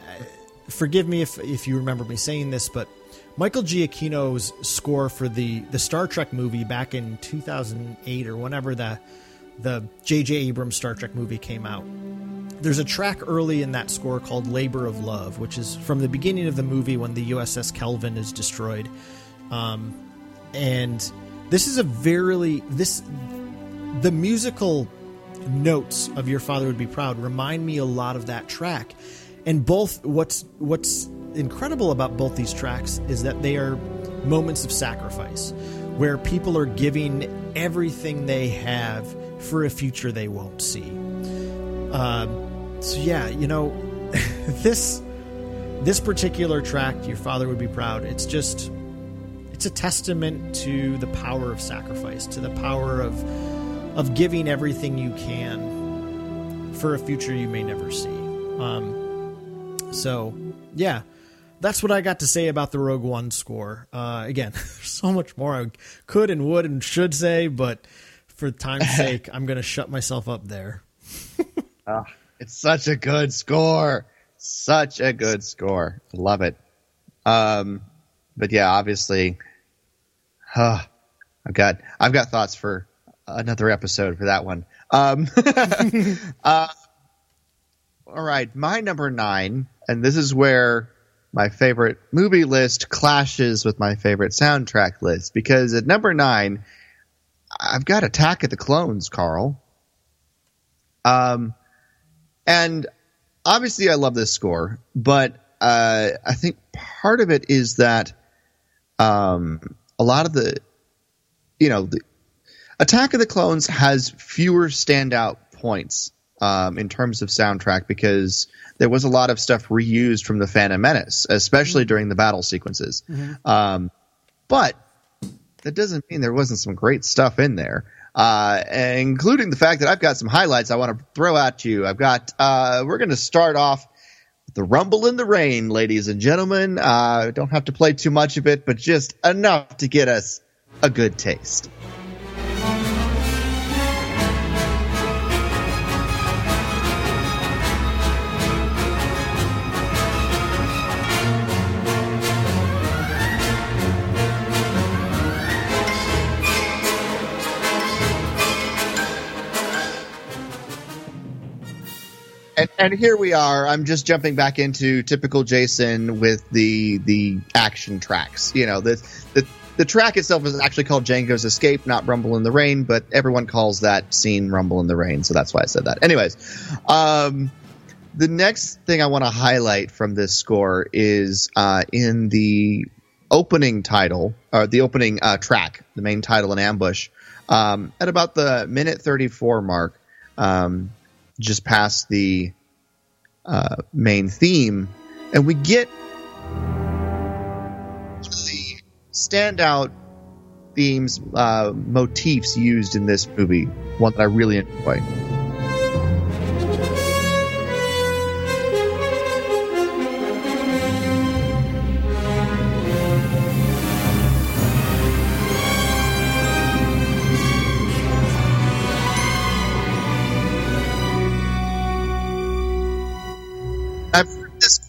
forgive me if if you remember me saying this, but Michael Giacchino's score for the the Star Trek movie back in 2008 or whenever the the J.J. Abrams Star Trek movie came out. There's a track early in that score called "Labor of Love," which is from the beginning of the movie when the USS Kelvin is destroyed, um, and this is a very this the musical notes of "Your Father Would Be Proud" remind me a lot of that track, and both what's what's incredible about both these tracks is that they are moments of sacrifice where people are giving everything they have for a future they won't see. Um, so yeah, you know, this this particular track, "Your Father Would Be Proud," it's just it's a testament to the power of sacrifice, to the power of of giving everything you can for a future you may never see. Um, so yeah, that's what I got to say about the Rogue One score. Uh, again, so much more I could and would and should say, but for time's sake, I'm going to shut myself up there. oh, it's such a good score. Such a good score. Love it. Um, but yeah, obviously, uh, I've got I've got thoughts for another episode for that one. Um, uh, all right, my number nine, and this is where my favorite movie list clashes with my favorite soundtrack list because at number nine, I've got Attack of the Clones, Carl. Um, and obviously I love this score, but uh, I think part of it is that um, a lot of the, you know, the Attack of the Clones has fewer standout points um, in terms of soundtrack because there was a lot of stuff reused from the Phantom Menace, especially mm-hmm. during the battle sequences. Mm-hmm. Um, but that doesn't mean there wasn't some great stuff in there. Uh, including the fact that I've got some highlights I want to throw at you. I've got, uh, we're going to start off with the Rumble in the Rain, ladies and gentlemen. Uh, don't have to play too much of it, but just enough to get us a good taste. And, and here we are. I'm just jumping back into typical Jason with the the action tracks. You know, the the the track itself is actually called Jango's Escape, not Rumble in the Rain, but everyone calls that scene Rumble in the Rain, so that's why I said that. Anyways, um, the next thing I want to highlight from this score is uh, in the opening title, or the opening uh, track, the main title in Ambush, um, at about the minute 34 mark. Um, just past the uh, main theme, and we get one of the standout themes, uh, motifs used in this movie. One that I really enjoy.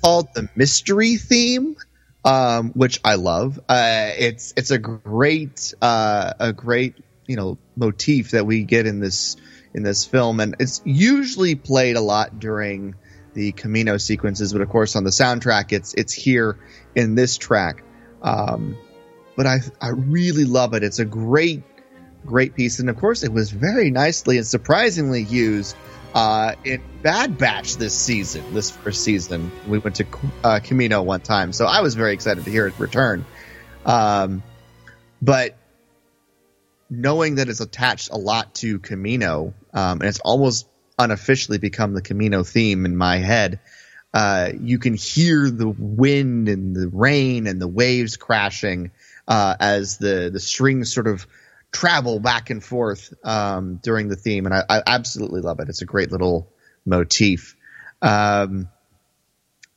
Called the mystery theme, um, which I love. Uh, it's it's a great uh, a great you know motif that we get in this in this film, and it's usually played a lot during the Kamino sequences, but of course on the soundtrack, it's it's here in this track. Um, but I I really love it. It's a great great piece, and of course it was very nicely and surprisingly used uh, in Bad Batch this season, this first season. We went to uh, Kamino one time, so I was very excited to hear it return. Um, but knowing that it's attached a lot to Kamino, um, and it's almost unofficially become the Kamino theme in my head. Uh, you can hear the wind and the rain and the waves crashing uh, as the the strings sort of travel back and forth um, during the theme, and I, I, absolutely love it. It's a great little motif. Um,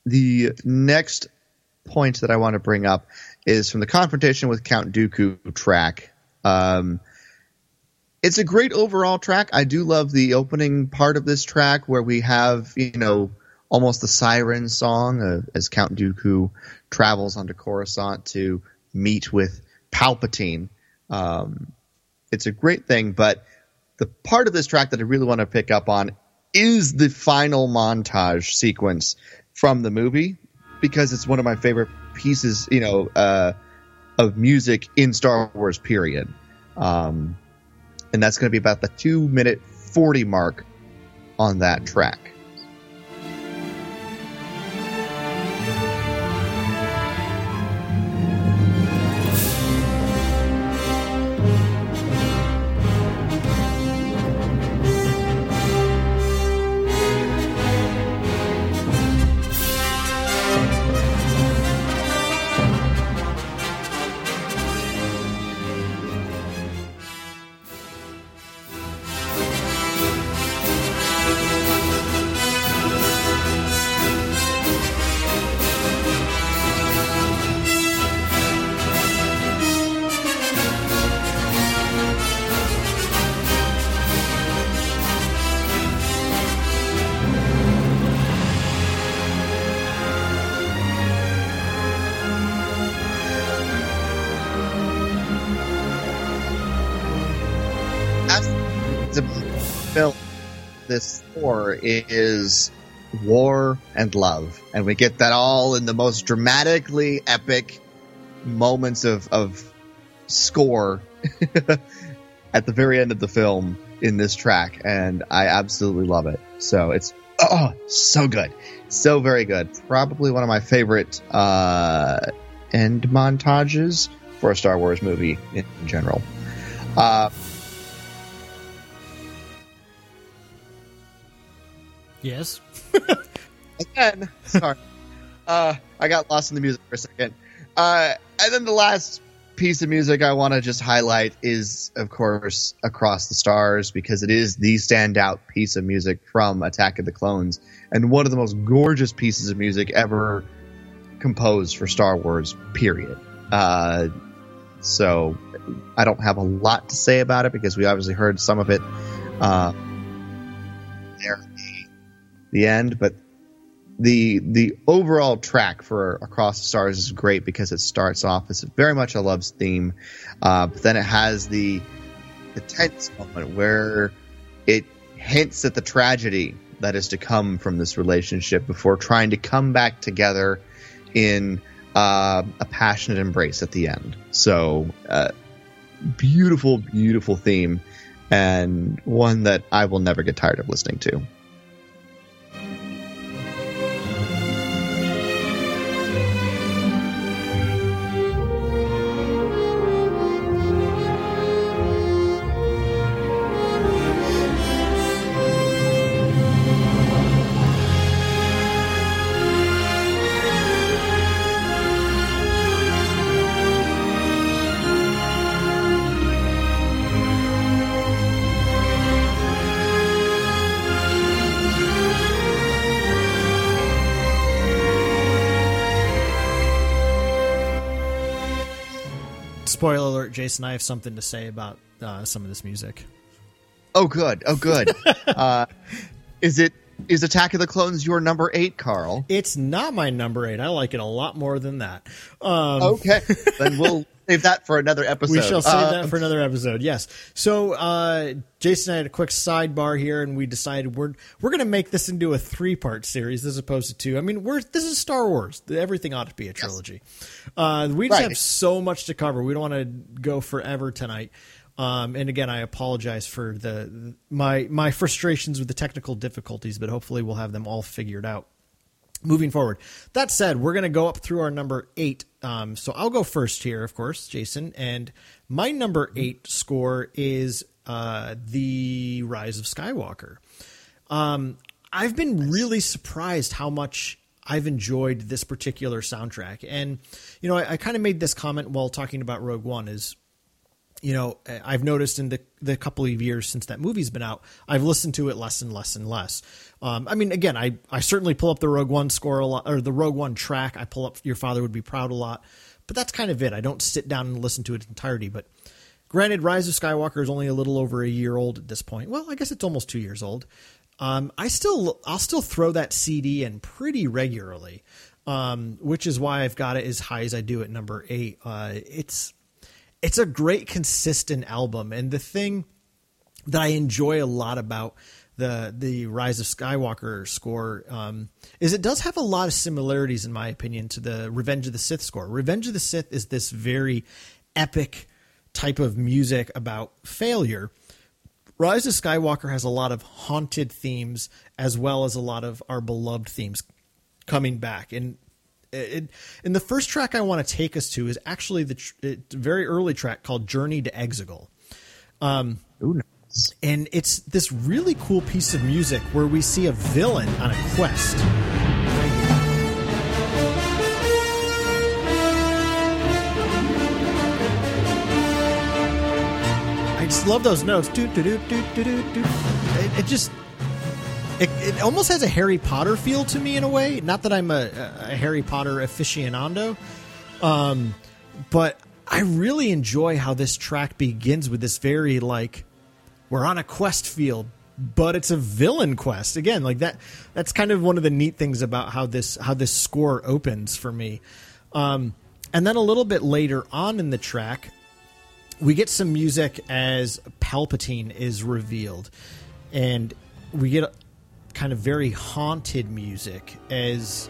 the next point that I want to bring up is from the confrontation with Count Dooku track. Um, it's a great overall track. I do love the opening part of this track where we have, you know, almost the siren song uh, as Count Dooku travels onto Coruscant to meet with Palpatine. Um, it's a great thing, but the part of this track that I really want to pick up on is the final montage sequence from the movie because it's one of my favorite pieces, you know, uh, of music in Star Wars. Period. Um, and that's going to be about the two minute forty mark on that track. Is war and love. And we get that all in the most dramatically epic moments of, of score at the very end of the film in this track. And I absolutely love it. So it's, oh, so good. So very good. Probably one of my favorite, uh, end montages for a Star Wars movie in general. Uh, Yes. Again, sorry. Uh, I got lost in the music for a second. Uh, and then the last piece of music I want to just highlight is, of course, Across the Stars, because it is the standout piece of music from Attack of the Clones, and one of the most gorgeous pieces of music ever composed for Star Wars, period. Uh, so I don't have a lot to say about it because we obviously heard some of it uh, there the end, but the the overall track for Across the Stars is great because it starts off as very much a love's theme, uh, but then it has the the tense moment where it hints at the tragedy that is to come from this relationship before trying to come back together in uh, a passionate embrace at the end. So, uh, beautiful, beautiful theme, and one that I will never get tired of listening to. Jason, I have something to say about uh, some of this music. Oh, good. Oh, good. uh, is it is Attack of the Clones your number eight, Carl? It's not my number eight. I like it a lot more than that. Um, okay, then we'll save that for another episode. We shall save uh, that for another episode. Yes. So uh, Jason and I had a quick sidebar here, and we decided we're we're going to make this into a three part series as opposed to two. I mean, we're this is Star Wars. Everything ought to be a trilogy. Yes. Uh, we just right. have so much to cover. We don't want to go forever tonight. Um, and again, I apologize for the my my frustrations with the technical difficulties, but hopefully we'll have them all figured out moving forward. That said, we're going to go up through our number eight. Um, so I'll go first here, of course, Jason. And my number eight score is uh, The Rise of Skywalker. Um, I've been really surprised how much I've enjoyed this particular soundtrack. And, you know, I, I kind of made this comment while talking about Rogue One is you know, I've noticed in the the couple of years since that movie's been out, I've listened to it less and less and less. Um, I mean, again, I I certainly pull up the Rogue One score a lot, or the Rogue One track. I pull up Your Father Would Be Proud a lot, but that's kind of it. I don't sit down and listen to it entirety. But granted, Rise of Skywalker is only a little over a year old at this point. Well, I guess it's almost two years old. Um, I still I'll still throw that CD in pretty regularly, um, which is why I've got it as high as I do at number eight. Uh, it's it's a great consistent album. And the thing that i enjoy a lot about the the rise of skywalker score um, is it does have a lot of similarities in my opinion to the revenge of the sith score. Revenge of the sith is this very epic type of music about failure. Rise of skywalker has a lot of haunted themes as well as a lot of our beloved themes coming back. And it, and the first track I want to take us to is actually the tr- very early track called Journey to Exegol. Um, Ooh, nice. and it's this really cool piece of music where we see a villain on a quest. I just love those notes. Do, do, do, do, do, do, do. It, it just it, it almost has a Harry Potter feel to me in a way. Not that I'm a, a Harry Potter aficionado, um, but I really enjoy how this track begins with this very like we're on a quest field, but it's a villain quest again. Like that. That's kind of one of the neat things about how this how this score opens for me. Um, and then a little bit later on in the track, we get some music as Palpatine is revealed, and we get kind of very haunted music as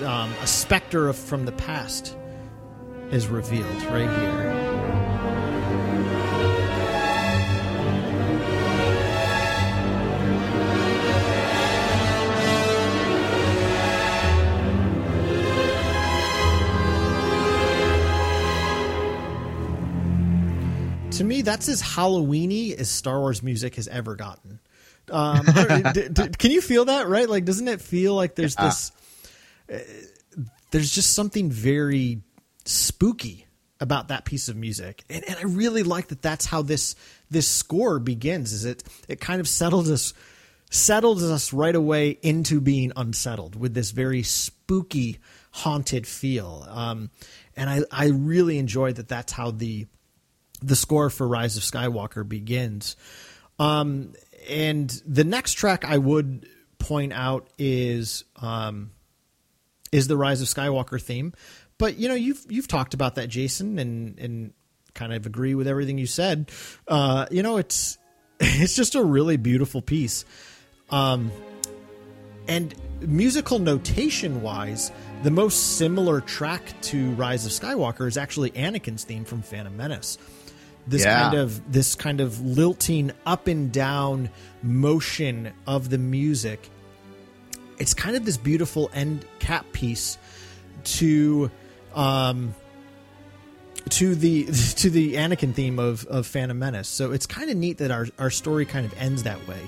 um, a specter of, from the past is revealed right here. To me, that's as Halloweeny as Star Wars music has ever gotten. Um, d- d- can you feel that? Right? Like, doesn't it feel like there's Yeah. this? Uh, there's just something very spooky about that piece of music, and, and I really like that. That's how this this score begins. Is it? It kind of settles us settles us right away into being unsettled with this very spooky, haunted feel. Um, and I I really enjoy that. That's how the the score for Rise of Skywalker begins. Um, and the next track I would point out is um, is the Rise of Skywalker theme. But you know, you've you've talked about that, Jason, and and kind of agree with everything you said. Uh, you know, it's it's just a really beautiful piece. Um, and musical notation wise, the most similar track to Rise of Skywalker is actually Anakin's theme from Phantom Menace. This Yeah. kind of this kind of lilting up and down motion of the music. It's kind of this beautiful end cap piece to um to the to the Anakin theme of of Phantom Menace. So it's kind of neat that our our story kind of ends that way.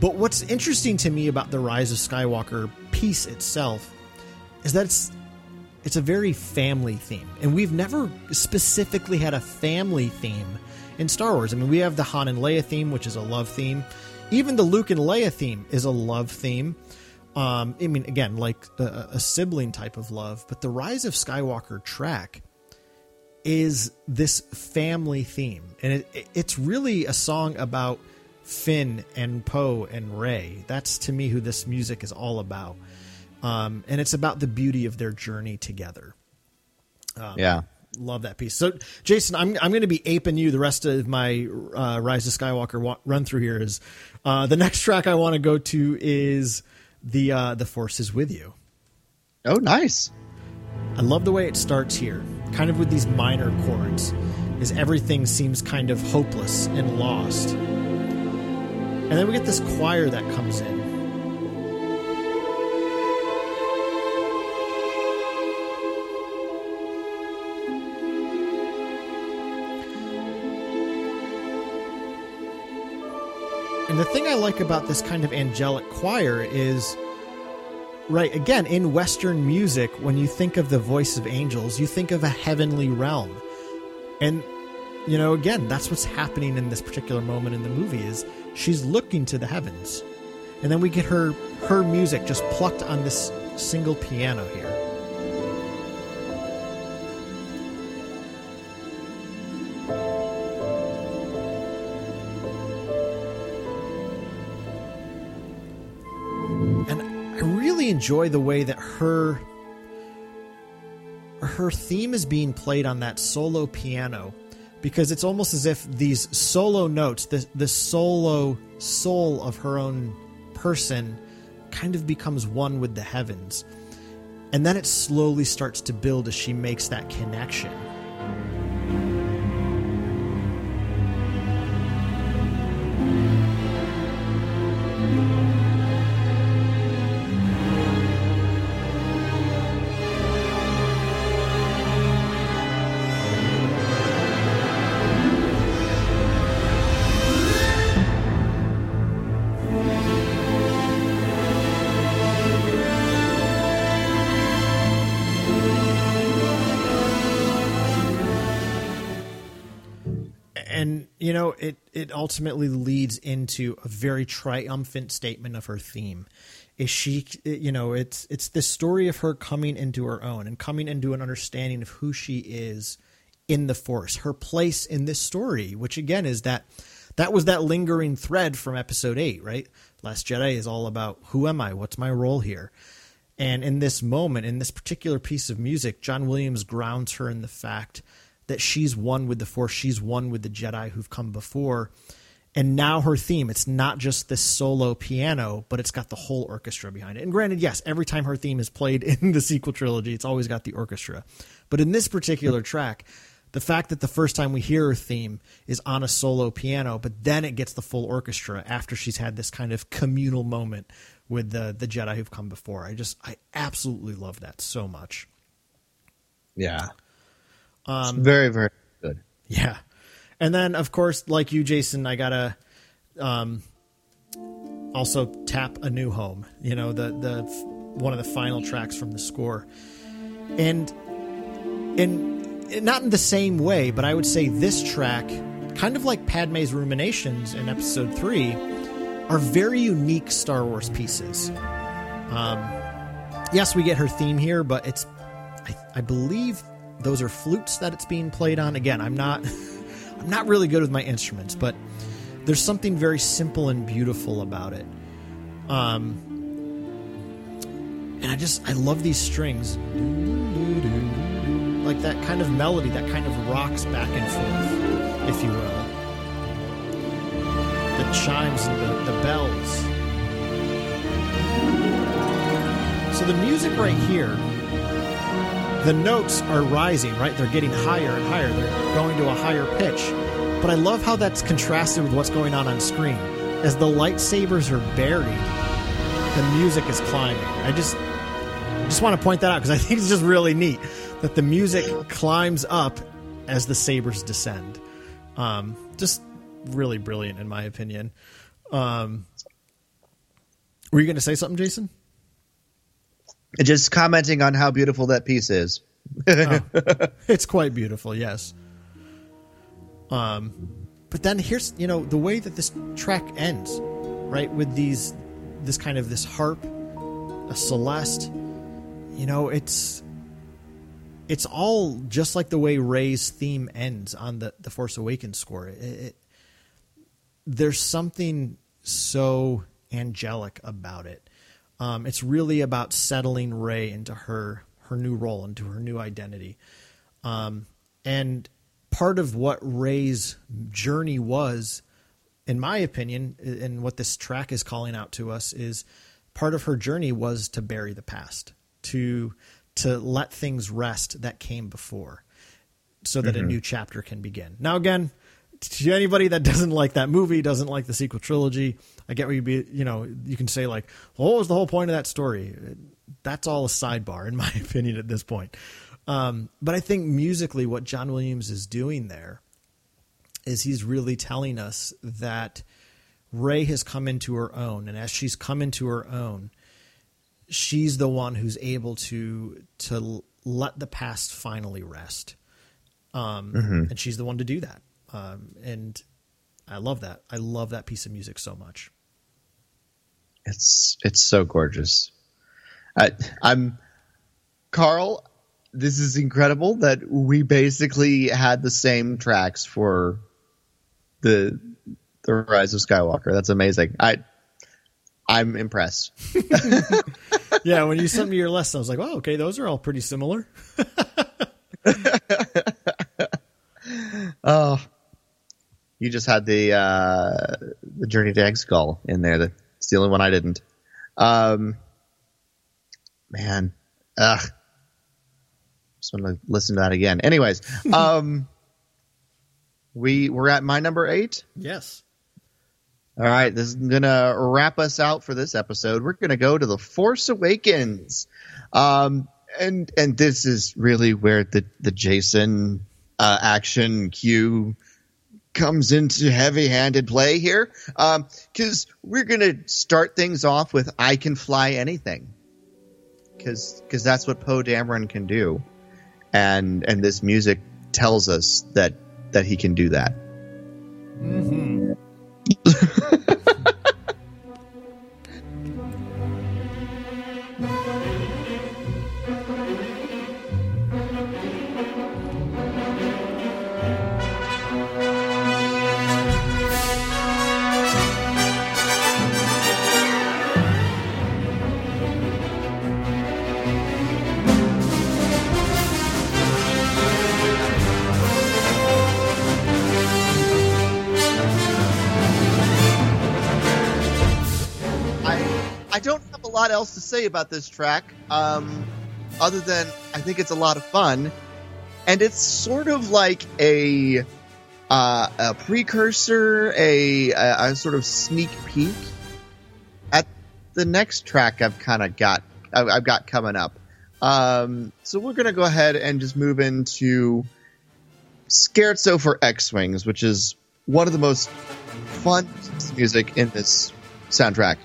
But what's interesting to me about the Rise of Skywalker piece itself is that it's it's a very family theme, and we've never specifically had a family theme in Star Wars. I mean, we have the Han and Leia theme, which is a love theme. Even the Luke and Leia theme is a love theme. Um, I mean, again, like a, a sibling type of love. But the Rise of Skywalker track is this family theme, and it, it- it's really a song about Finn and Poe and Rey. That's to me who this music is all about, um, and it's about the beauty of their journey together. yeah. Love that piece. So, Jason, I'm I'm going to be aping you the rest of my uh, Rise of Skywalker wa- run through here. Is uh, the next track I want to go to is the uh, the Force is with you. Oh, nice. I love the way it starts here, kind of with these minor chords, as everything seems kind of hopeless and lost. And then we get this choir that comes in. And the thing I like about this kind of angelic choir is Right. Again, in Western music, when you think of the voice of angels, you think of a heavenly realm. And you know, again, that's what's happening in this particular moment in the movie is she's looking to the heavens. And then we get her her music just plucked on this single piano here. Enjoy the way that her her theme is being played on that solo piano because it's almost as if these solo notes, the the solo soul of her own person kind of becomes one with the heavens. And then it slowly starts to build as she makes that connection. And you know it it ultimately leads into a very triumphant statement of her theme. Is she you know it's it's the story of her coming into her own and coming into an understanding of who she is in the force her place in this story which again is that that was that lingering thread from episode 8 right? Last jedi is all about who am i? What's my role here? And in this moment in this particular piece of music john williams grounds her in the fact that she's one with the Force, she's one with the Jedi who've come before. And now her theme, it's not just this solo piano, but it's got the whole orchestra behind it. And granted, yes, every time her theme is played in the sequel trilogy, it's always got the orchestra. But in this particular track, the fact that the first time we hear her theme is on a solo piano, but then it gets the full orchestra after she's had this kind of communal moment with the the Jedi who've come before. I just I absolutely love that so much. Yeah. Um, very, very good. Yeah. And then, of course, like you, Jason, I got to um, also tap A New Home, you know, the, the one of the final tracks from the score. And, and not in the same way, but I would say this track, kind of like Padme's ruminations in episode three, are very unique Star Wars pieces. Um, yes, we get her theme here, but it's, I, I believe those are flutes that it's being played on. Again, I'm not I'm not really good with my instruments, but there's something very simple and beautiful about it. Um and I just I love these strings. Like that kind of melody that kind of rocks back and forth, if you will. The chimes and the, the bells. So the music right here the notes are rising, right? They're getting higher and higher. They're going to a higher pitch. But I love how that's contrasted with what's going on on screen. As the lightsabers are buried, the music is climbing. I just just want to point that out because I think it's just really neat that the music climbs up as the sabers descend. Um, just really brilliant, in my opinion. Um, were you going to say something, Jason? Just commenting on how beautiful that piece is. oh, it's quite beautiful, yes. Um, but then here's you know the way that this track ends, right? With these, this kind of this harp, a celeste. You know, it's it's all just like the way Rey's theme ends on the the Force Awakens score. It, it, there's something so angelic about it um, it's really about settling Rey into her her new role, into her new identity. Um, and part of what Rey's journey was, in my opinion, and what this track is calling out to us is part of her journey was to bury the past, to to let things rest that came before, so that mm-hmm. a new chapter can begin. Now, again, to anybody that doesn't like that movie, doesn't like the sequel trilogy, I get where you be. You know, you can say like, well, "What was the whole point of that story?" That's all a sidebar, in my opinion, at this point. Um, but I think musically, what John Williams is doing there is he's really telling us that Rey has come into her own, and as she's come into her own, she's the one who's able to to let the past finally rest, um, mm-hmm. and she's the one to do that um, and I love that. I love that piece of music so much. It's it's so gorgeous. I, I'm Carl. This is incredible that we basically had the same tracks for the the Rise of Skywalker. That's amazing. I I'm impressed. yeah, when you sent me your list, I was like, "Oh, okay, those are all pretty similar." oh, you just had the uh, the Journey to Exegol in there. That's the only one I didn't. Um, man, ugh. Just want to listen to that again. Anyways, um, we we're at my number eight. Yes. All right, this is gonna wrap us out for this episode. We're gonna go to the Force Awakens, um, and and this is really where the the Jason uh, action cue comes into heavy-handed play here, because um, we're gonna start things off with "I can fly anything," because because that's what Poe Dameron can do, and and this music tells us that that he can do that. Mm-hmm. lot else to say about this track, um, other than I think it's a lot of fun, and it's sort of like a uh, a precursor, a, a, a sort of sneak peek at the next track I've kind of got I've got coming up. Um, so we're gonna go ahead and just move into Scherzo for X-wings, which is one of the most fun music in this soundtrack.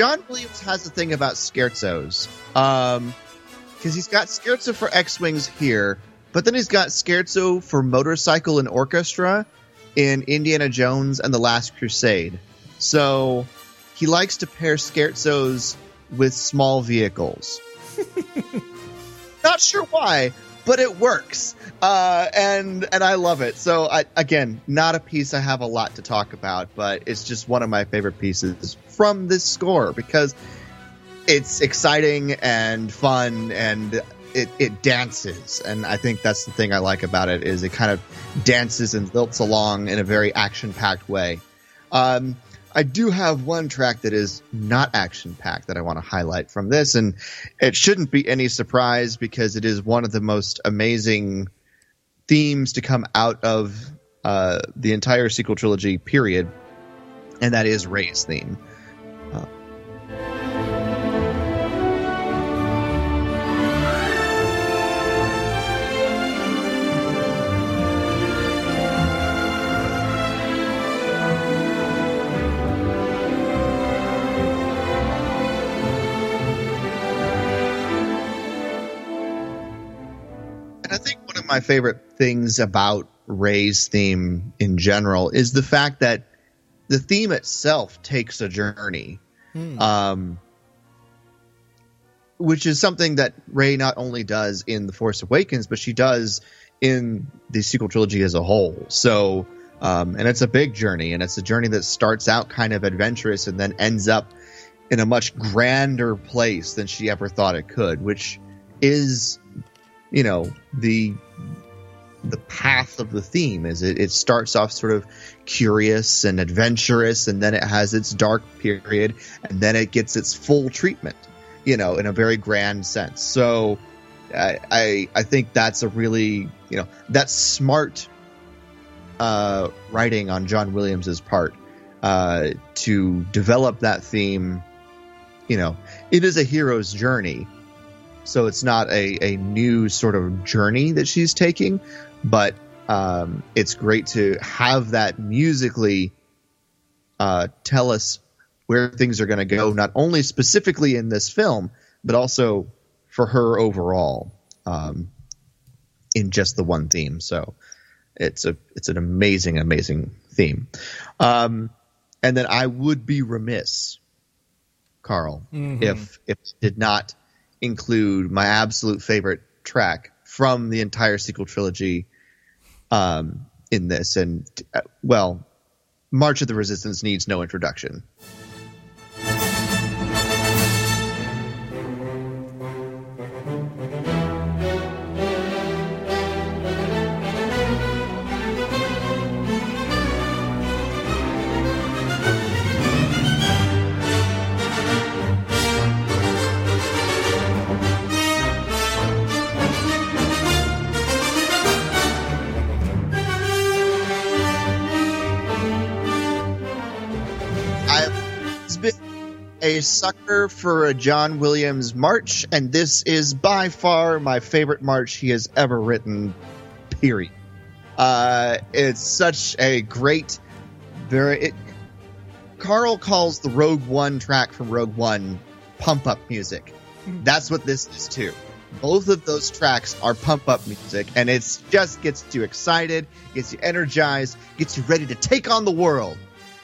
John Williams has a thing about scherzos. Um, because he's got scherzo for X Wings here, but then he's got scherzo for motorcycle and orchestra in Indiana Jones and the Last Crusade. So he likes to pair scherzos with small vehicles. Not sure why, but it works, uh, and and I love it. So I, again, not a piece I have a lot to talk about, but it's just one of my favorite pieces from this score because it's exciting and fun and it, it dances. And i think that's the thing i like about it is it kind of dances and lilts along in a very action packed way. Um, I do have one track that is not action packed that I want to highlight from this, and it shouldn't be any surprise because it is one of the most amazing themes to come out of uh, the entire sequel trilogy, period, and that is Rey's theme. My favorite things about Rey's theme in general is the fact that the theme itself takes a journey. Hmm. Um, which is something that Rey not only does in The Force Awakens, but she does in the sequel trilogy as a whole. So, um, and it's a big journey, and it's a journey that starts out kind of adventurous and then ends up in a much grander place than she ever thought it could, which is, you know, the the path of the theme is it, it starts off sort of curious and adventurous and then it has its dark period and then it gets its full treatment you know in a very grand sense so I, I i think that's a really you know that's smart uh, writing on John Williams's part uh, to develop that theme. You know, it is a hero's journey, so it's not a, a new sort of journey that she's taking, but um, it's great to have that musically uh, tell us where things are going to go, not only specifically in this film, but also for her overall um, in just the one theme. So it's a it's an amazing, amazing theme. Um, and then I would be remiss, Carl, if if did not include my absolute favorite track from the entire sequel trilogy um, in this. And uh, well, March of the Resistance needs no introduction. A sucker for a John Williams march, and this is by far my favorite march he has ever written. Period. Uh, it's such a great, very. It, Carl calls the Rogue One track from Rogue One pump up music. That's what this is too. Both of those tracks are pump up music, and it just gets you excited, gets you energized, gets you ready to take on the world.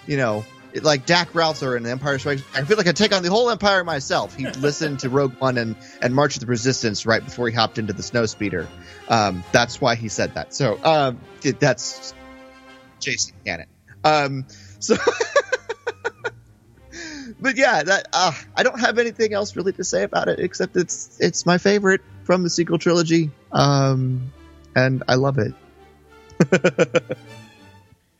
You know, like Dak Ralter in Empire Strikes. I feel like I take on the whole empire myself. He listened to Rogue One and, and March of the Resistance right before he hopped into the snowspeeder. Um, that's why he said that. So um, that's Jason Cannon. Um, so. but yeah, that uh, I don't have anything else really to say about it except it's it's my favorite from the sequel trilogy, um, and I love it.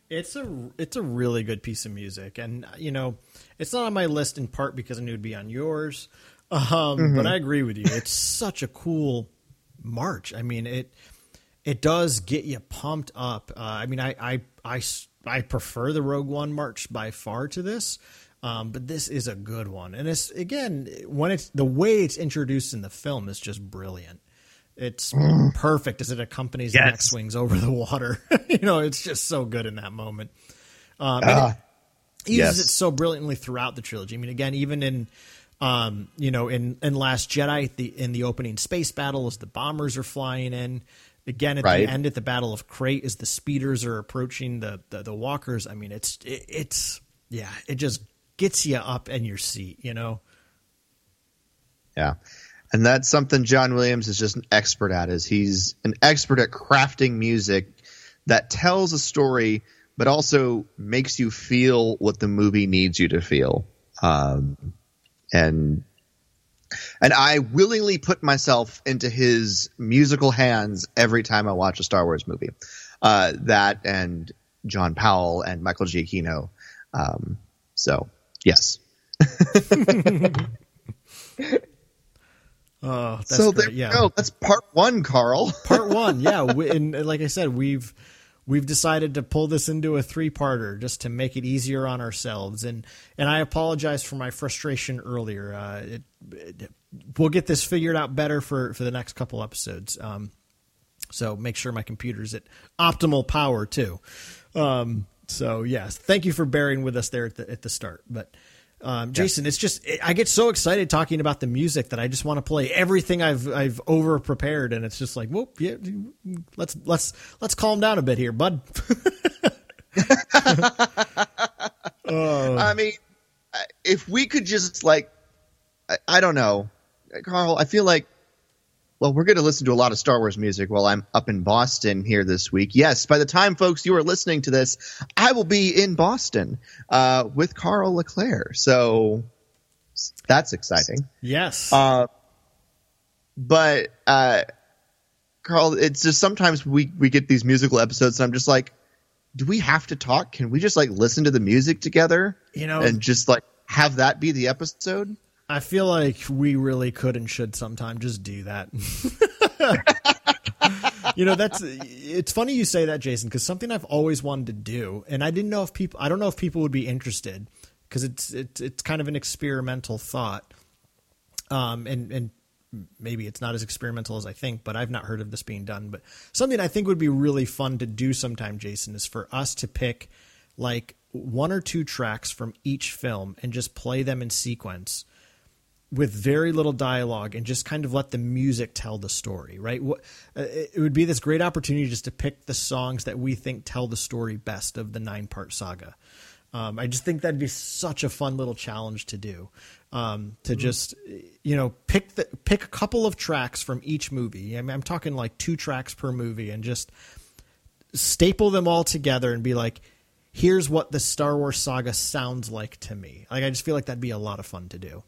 It's a it's a really good piece of music, and you know, it's not on my list in part because I knew it'd be on yours. Um, But I agree with you. It's such a cool march. I mean it it does get you pumped up. Uh, I mean, I, I I I prefer the Rogue One march by far to this. Um, but this is a good one, and it's again when it's the way it's introduced in the film is just brilliant. It's perfect as it accompanies the Yes. X wings over the water. you know, it's just so good in that moment. Um, and it uses yes. it so brilliantly throughout the trilogy. I mean, again, even in um, you know, in in Last Jedi, the in the opening space battle, as the bombers are flying in. Again, at Right. the end, at the Battle of Crait, as the speeders are approaching the the, the walkers. I mean, it's it, it's yeah, it just gets you up in your seat. You know. Yeah. And that's something John Williams is just an expert at is he's an expert at crafting music that tells a story but also makes you feel what the movie needs you to feel. Um, and and I willingly put myself into his musical hands every time I watch a Star Wars movie. Uh, that and John Powell and Michael Giacchino. Um, so yes. Oh, that's so great. there yeah. go. That's part one, Carl. part one yeah we, and and like i said we've we've decided to pull this into a three-parter just to make it easier on ourselves and and i apologize for my frustration earlier uh it, it- we'll get this figured out better for for the next couple episodes um so make sure my computer's at optimal power too um so yes thank you for bearing with us there at the at the start but um, Jason, it's just I get so excited talking about the music that I just want to play everything I've I've over prepared, and it's just like, whoop, yeah, let's let's let's calm down a bit here, bud. I mean, if we could just like, I, I don't know, Carl. I feel like, well, we're going to listen to a lot of Star Wars music while I'm up in Boston here this week. Yes, by the time folks you are listening to this, I will be in Boston uh, with Carl Leclerc. So that's exciting. yes, Uh, but uh, Carl, it's just sometimes we we get these musical episodes, and I'm just like, do we have to talk? Can we just like listen to the music together? You know- and just like have that be the episode. I feel like we really could and should sometime just do that. you know, that's it's funny you say that, Jason, because something I've always wanted to do, and I didn't know if people, I don't know if people would be interested because it's it's it's kind of an experimental thought, um, and and maybe it's not as experimental as I think, but I've not heard of this being done. But something I think would be really fun to do sometime, Jason, is for us to pick like one or two tracks from each film and just play them in sequence with very little dialogue and just kind of let the music tell the story, right? Uh, it would be this great opportunity just to pick the songs that we think tell the story best of the nine part saga. Um, I just think that'd be such a fun little challenge to do. Um, to mm-hmm. just you know pick the pick a couple of tracks from each movie. I mean, I'm talking like two tracks per movie, and just staple them all together and be like, here's what the Star Wars saga sounds like to me. Like I just feel like that'd be a lot of fun to do.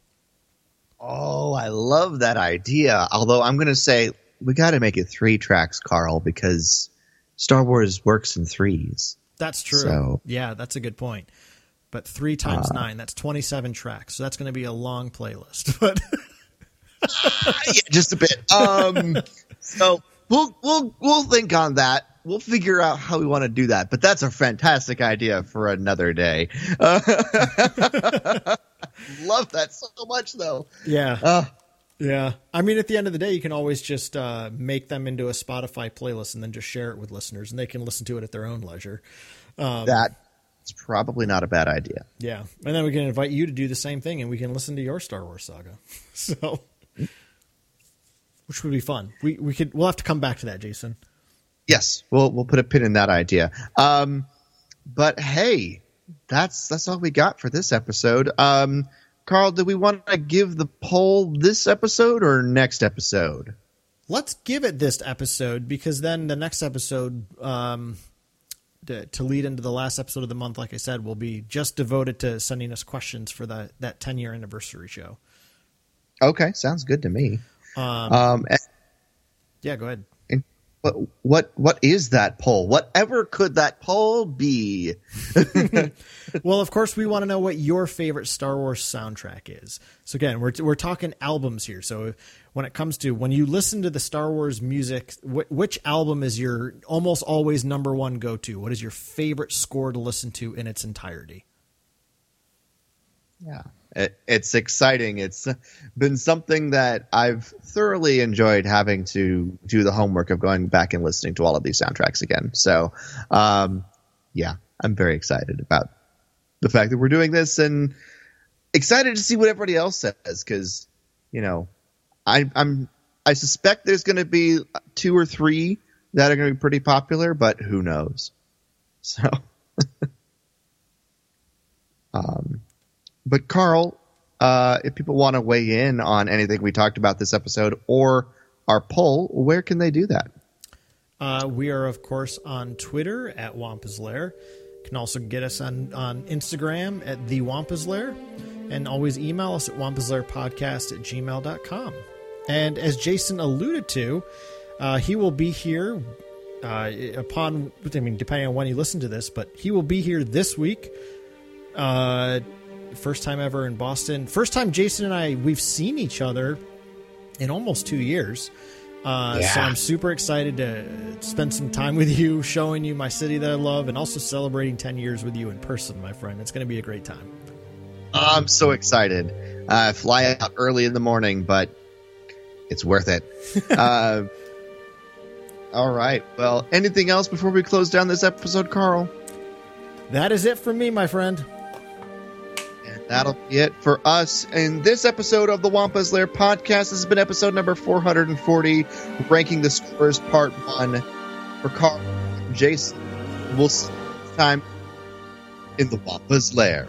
Oh, I love that idea. Although I'm going to say we got to make it three tracks, Carl, because Star Wars works in threes. That's true. So, yeah, that's a good point. But three times uh, nine, that's 27 tracks. So that's going to be a long playlist. But yeah, just a bit. Um, so we'll we'll we'll think on that. We'll figure out how we want to do that. But that's a fantastic idea for another day. Uh, love that so much, though. Yeah. Uh, yeah. I mean, at the end of the day, you can always just uh, make them into a Spotify playlist and then just share it with listeners, and they can listen to it at their own leisure. Um, That's probably not a bad idea. Yeah. And then we can invite you to do the same thing, and we can listen to your Star Wars saga. so, which would be fun. We we could we'll have to come back to that, Jason. Yes, we'll we'll put a pin in that idea. Um, but hey, that's that's all we got for this episode. Um, Carl, do we want to give the poll this episode or next episode? Let's give it this episode because then the next episode, um, to, to, lead into the last episode of the month, like I said, will be just devoted to sending us questions for that that ten year anniversary show. Okay, sounds good to me. Um, um yeah, go ahead what what what is that poll? Whatever could that poll be? well, of course, we want to know what your favorite Star Wars soundtrack is. So again, we're we're talking albums here. So when it comes to when you listen to the Star Wars music, wh- which album is your almost always number one go to? What is your favorite score to listen to in its entirety? Yeah it, it's exciting. It's been something that I've thoroughly enjoyed having to do the homework of going back and listening to all of these soundtracks again. So, um, yeah, I'm very excited about the fact that we're doing this and excited to see what everybody else says because, you know, I, I'm I suspect there's going to be two or three that are going to be pretty popular, but who knows? So, um, but Carl, uh, if people want to weigh in on anything we talked about this episode or our poll, where can they do that? Uh, we are, of course, on Twitter at Wampa's Lair. You can also get us on, on Instagram at The Wampa's Lair. And always email us at wampaslairpodcast at gmail.com. And as Jason alluded to, uh, he will be here uh, upon, I mean, depending on when you listen to this, but he will be here this week uh, first time ever in Boston. First time Jason and I we've seen each other in almost two years. Uh, yeah. So I'm super excited to spend some time with you, showing you my city that I love, and also celebrating 10 years with you in person, my friend. It's going to be a great time. I'm so excited. Uh, fly out early in the morning, but it's worth it. uh, all right. Well, anything else before we close down this episode, Carl? That is it from me, my friend. That'll be it for us in this episode of the Wampa's Lair podcast. This has been episode number 440, ranking the scores part one for Carl Jason. We'll see you next time in the Wampa's Lair.